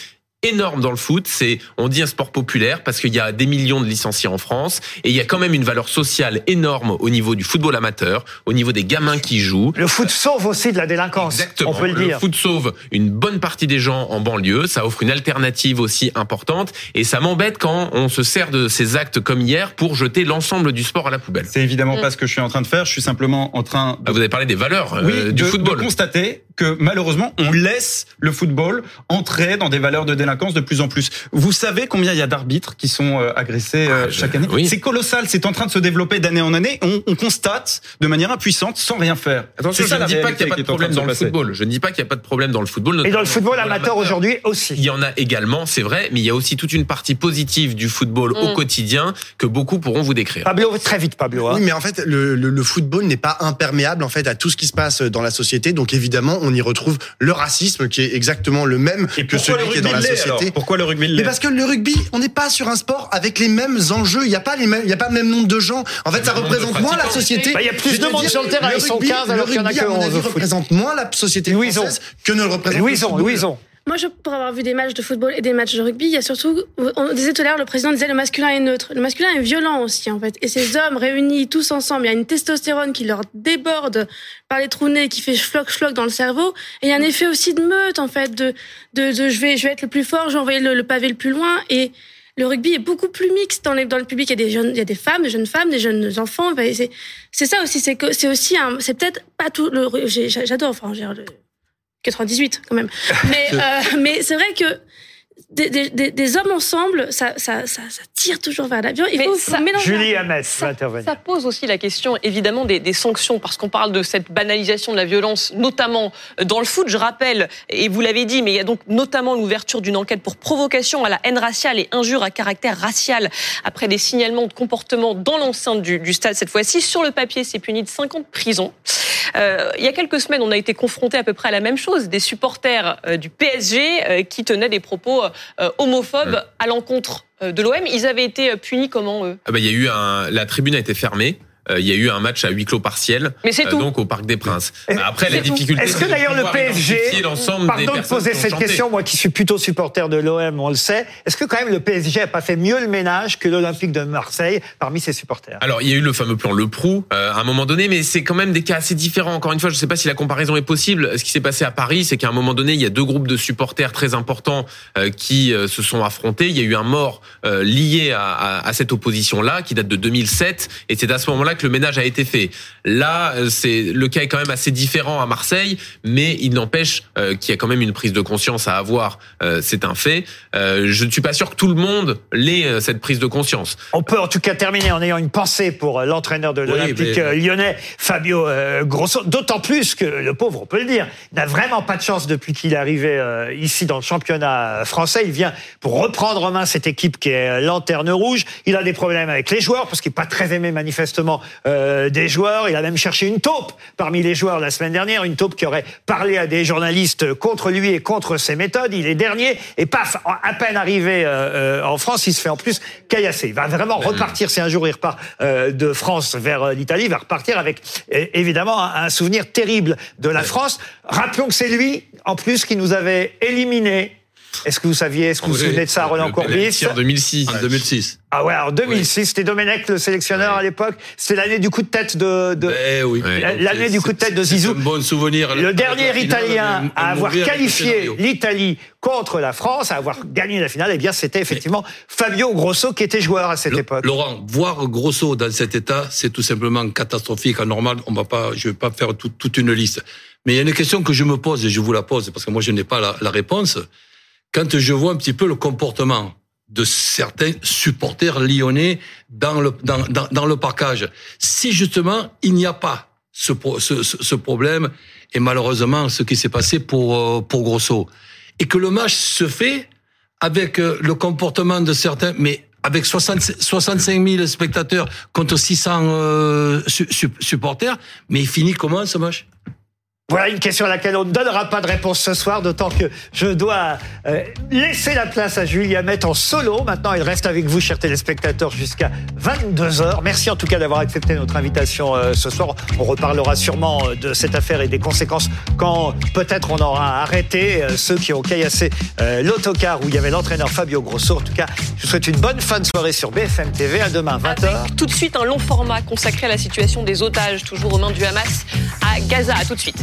énorme dans le foot, c'est on dit un sport populaire parce qu'il y a des millions de licenciés en France et il y a quand même une valeur sociale énorme au niveau du football amateur, au niveau des gamins qui jouent. Le foot sauve aussi de la délinquance. Exactement. On peut le dire. foot sauve une bonne partie des gens en banlieue. Ça offre une alternative aussi importante. Et ça m'embête quand on se sert de ces actes comme hier pour jeter l'ensemble du sport à la poubelle. C'est évidemment pas ce que je suis en train de faire. Je suis simplement en train de Ah, Vous avez parlé des valeurs euh, oui, du de, football. de constater que malheureusement, on laisse le football entrer dans des valeurs de délinquance de plus en plus. Vous savez combien il y a d'arbitres qui sont euh, agressés euh, Ah, je- chaque année oui. C'est colossal, c'est en train de se développer d'année en année. On, on constate de manière impuissante, sans rien faire. Attention, je ne dis pas qu'il n'y a pas de problème dans le football. Je ne dis pas qu'il n'y a pas de problème dans le football. Et dans le football amateur aujourd'hui aussi. Il y en a également, c'est vrai, mais il y a aussi toute une partie positive du football au Mm. quotidien que beaucoup pourront vous décrire. Pablo, très vite Pablo. hein. Oui, mais en fait, le, le, le football n'est pas imperméable en fait à tout ce qui se passe dans la société. Donc évidemment, on y retrouve le racisme qui est exactement le même Et que celui qui est dans la l'est, société. alors Pourquoi le rugby Mais parce que le rugby, on n'est pas sur un sport avec les mêmes enjeux. Il n'y a pas les mêmes, il y a pas le même nombre de gens. En fait, ça représente moins la société. Bah, il y a plus de monde sur le terrain, le ils sont rugby- 15 alors qu'il y en a que à mon 11 avis, au foot. représente moins la société française que ne le représente le Louison. Louison. Moi, je, pour avoir vu des matchs de football et des matchs de rugby, il y a surtout, on disait tout à l'heure, le président disait le masculin est neutre. Le masculin est violent aussi, en fait. Et ces hommes réunis tous ensemble, il y a une testostérone qui leur déborde par les trous nez, qui fait schlock schlock dans le cerveau. Et il y a un effet aussi de meute, en fait, de, de, de je vais, je vais être le plus fort, je vais envoyer le, le pavé le plus loin. Et le rugby est beaucoup plus mixte dans, les, dans le public. Il y a des jeunes, il y a des femmes, des jeunes femmes, des jeunes enfants. C'est, ça aussi, c'est aussi c'est peut-être pas tout j'adore, enfin, le, 98 quand même. (laughs) Mais, euh, mais c'est vrai que des, des, des, des hommes ensemble, ça, ça, ça, ça tire toujours vers l'avion. Il faut, ça- mélanger. Julie Hamet va Ça, intervenir. ça pose aussi la question, évidemment, des, des sanctions, parce qu'on parle de cette banalisation de la violence, notamment dans le foot. Je rappelle, et vous l'avez dit, mais il y a donc notamment l'ouverture d'une enquête pour provocation à la haine raciale et injure à caractère racial après des signalements de comportement dans l'enceinte du, du stade cette fois-ci. Sur le papier, c'est puni de 5 ans de prison. Euh, il y a quelques semaines, on a été confronté à peu près à la même chose, des supporters euh, du PSG euh, qui tenaient des propos euh, homophobes à l'encontre euh, de l'OM. Ils avaient été punis comment eux? Ah bah, il y a eu la tribune a été fermée. Euh, Il y a eu un match à huis clos partiel, Mais c'est euh, tout. donc au Parc des Princes. Bah, Après, la tout. difficulté. Est-ce que d'ailleurs le PSG, identifier l'ensemble des pardon de poser cette chanté. question, moi qui suis plutôt supporter de l'OM, on le sait, est-ce que quand même le PSG a pas fait mieux le ménage que l'Olympique de Marseille parmi ses supporters? Alors, il y a eu le fameux plan Le Prou euh, à un moment donné, mais c'est quand même des cas assez différents. Encore une fois, je ne sais pas si la comparaison est possible. Ce qui s'est passé à Paris, c'est qu'à un moment donné, il y a deux groupes de supporters très importants euh, qui euh, se sont affrontés. Il y a eu un mort euh, lié à, à- à cette opposition-là, qui date de 2007, et c'est à ce moment-là que le ménage a été fait. Là, euh, c'est le cas est quand même assez différent à Marseille, mais il n'empêche euh, qu'il y a quand même une prise de conscience à avoir. Euh, c'est un fait. Je ne suis pas sûr que tout le monde l'ait cette prise de conscience. On peut en tout cas terminer en ayant une pensée pour l'entraîneur de l'Olympique mais- lyonnais, Fabio Grosso. D'autant plus que le pauvre, on peut le dire, n'a vraiment pas de chance depuis qu'il est arrivé ici dans le championnat français. Il vient pour reprendre en main cette équipe qui est lanterne rouge. Il a des problèmes avec les joueurs parce qu'il n'est pas très aimé manifestement euh, des joueurs. Il a même cherché une taupe parmi les joueurs la semaine dernière, une taupe qui aurait parlé à des journalistes contre lui et contre ses méthodes. Il est dernier et paf, à peine arrivé euh, euh, en France, il se fait en plus caillasser. Il va vraiment repartir. Si un jour il repart euh, de France vers euh, l'Italie, il va repartir avec évidemment un, un souvenir terrible de la France. Rappelons que c'est lui, en plus, qui nous avait éliminés Est-ce que vous saviez, est-ce que vous vous souvenez de ça, Roland Courbis en 2006. En 2006. Ah ouais, en 2006, c'était Domenech le sélectionneur à l'époque. C'était l'année du coup de tête de, de Eh oui. la- l'année du coup de tête de C'est Zizou. un bon souvenir. Le dernier Italien un- un à avoir qualifié l'Italie contre la France, à avoir gagné la finale, eh bien c'était effectivement Fabio Grosso qui était joueur à cette Le- époque. Laurent, voir Grosso dans cet état, c'est tout simplement catastrophique. Anormal, on va pas, je vais pas faire tout- toute une liste. Mais il y a une question que je me pose et je vous la pose parce que moi je n'ai pas la, la réponse. Quand je vois un petit peu le comportement de certains supporters lyonnais dans le dans, dans, le parcage, si justement il n'y a pas ce, ce, ce, problème et malheureusement ce qui s'est passé pour euh, pour Grosso. Et que le match se fait avec euh, le comportement de certains, mais avec 60 65 000 spectateurs contre 600 euh, su- su- supporters, mais il finit comment ce match? Voilà une question à laquelle on ne donnera pas de réponse ce soir, d'autant que je dois euh, laisser la place à Julia Met en solo. Maintenant, il reste avec vous, chers téléspectateurs, jusqu'à 22h. Merci en tout cas d'avoir accepté notre invitation euh, ce soir. On reparlera sûrement euh, de cette affaire et des conséquences quand peut-être on aura arrêté euh, ceux qui ont caillassé l'autocar où il y avait l'entraîneur Fabio Grosso. En tout cas, je vous souhaite une bonne fin de soirée sur BFM TV. À demain, 20h. Tout de suite, un long format consacré à la situation des otages, toujours aux mains du Hamas à Gaza. À tout de suite.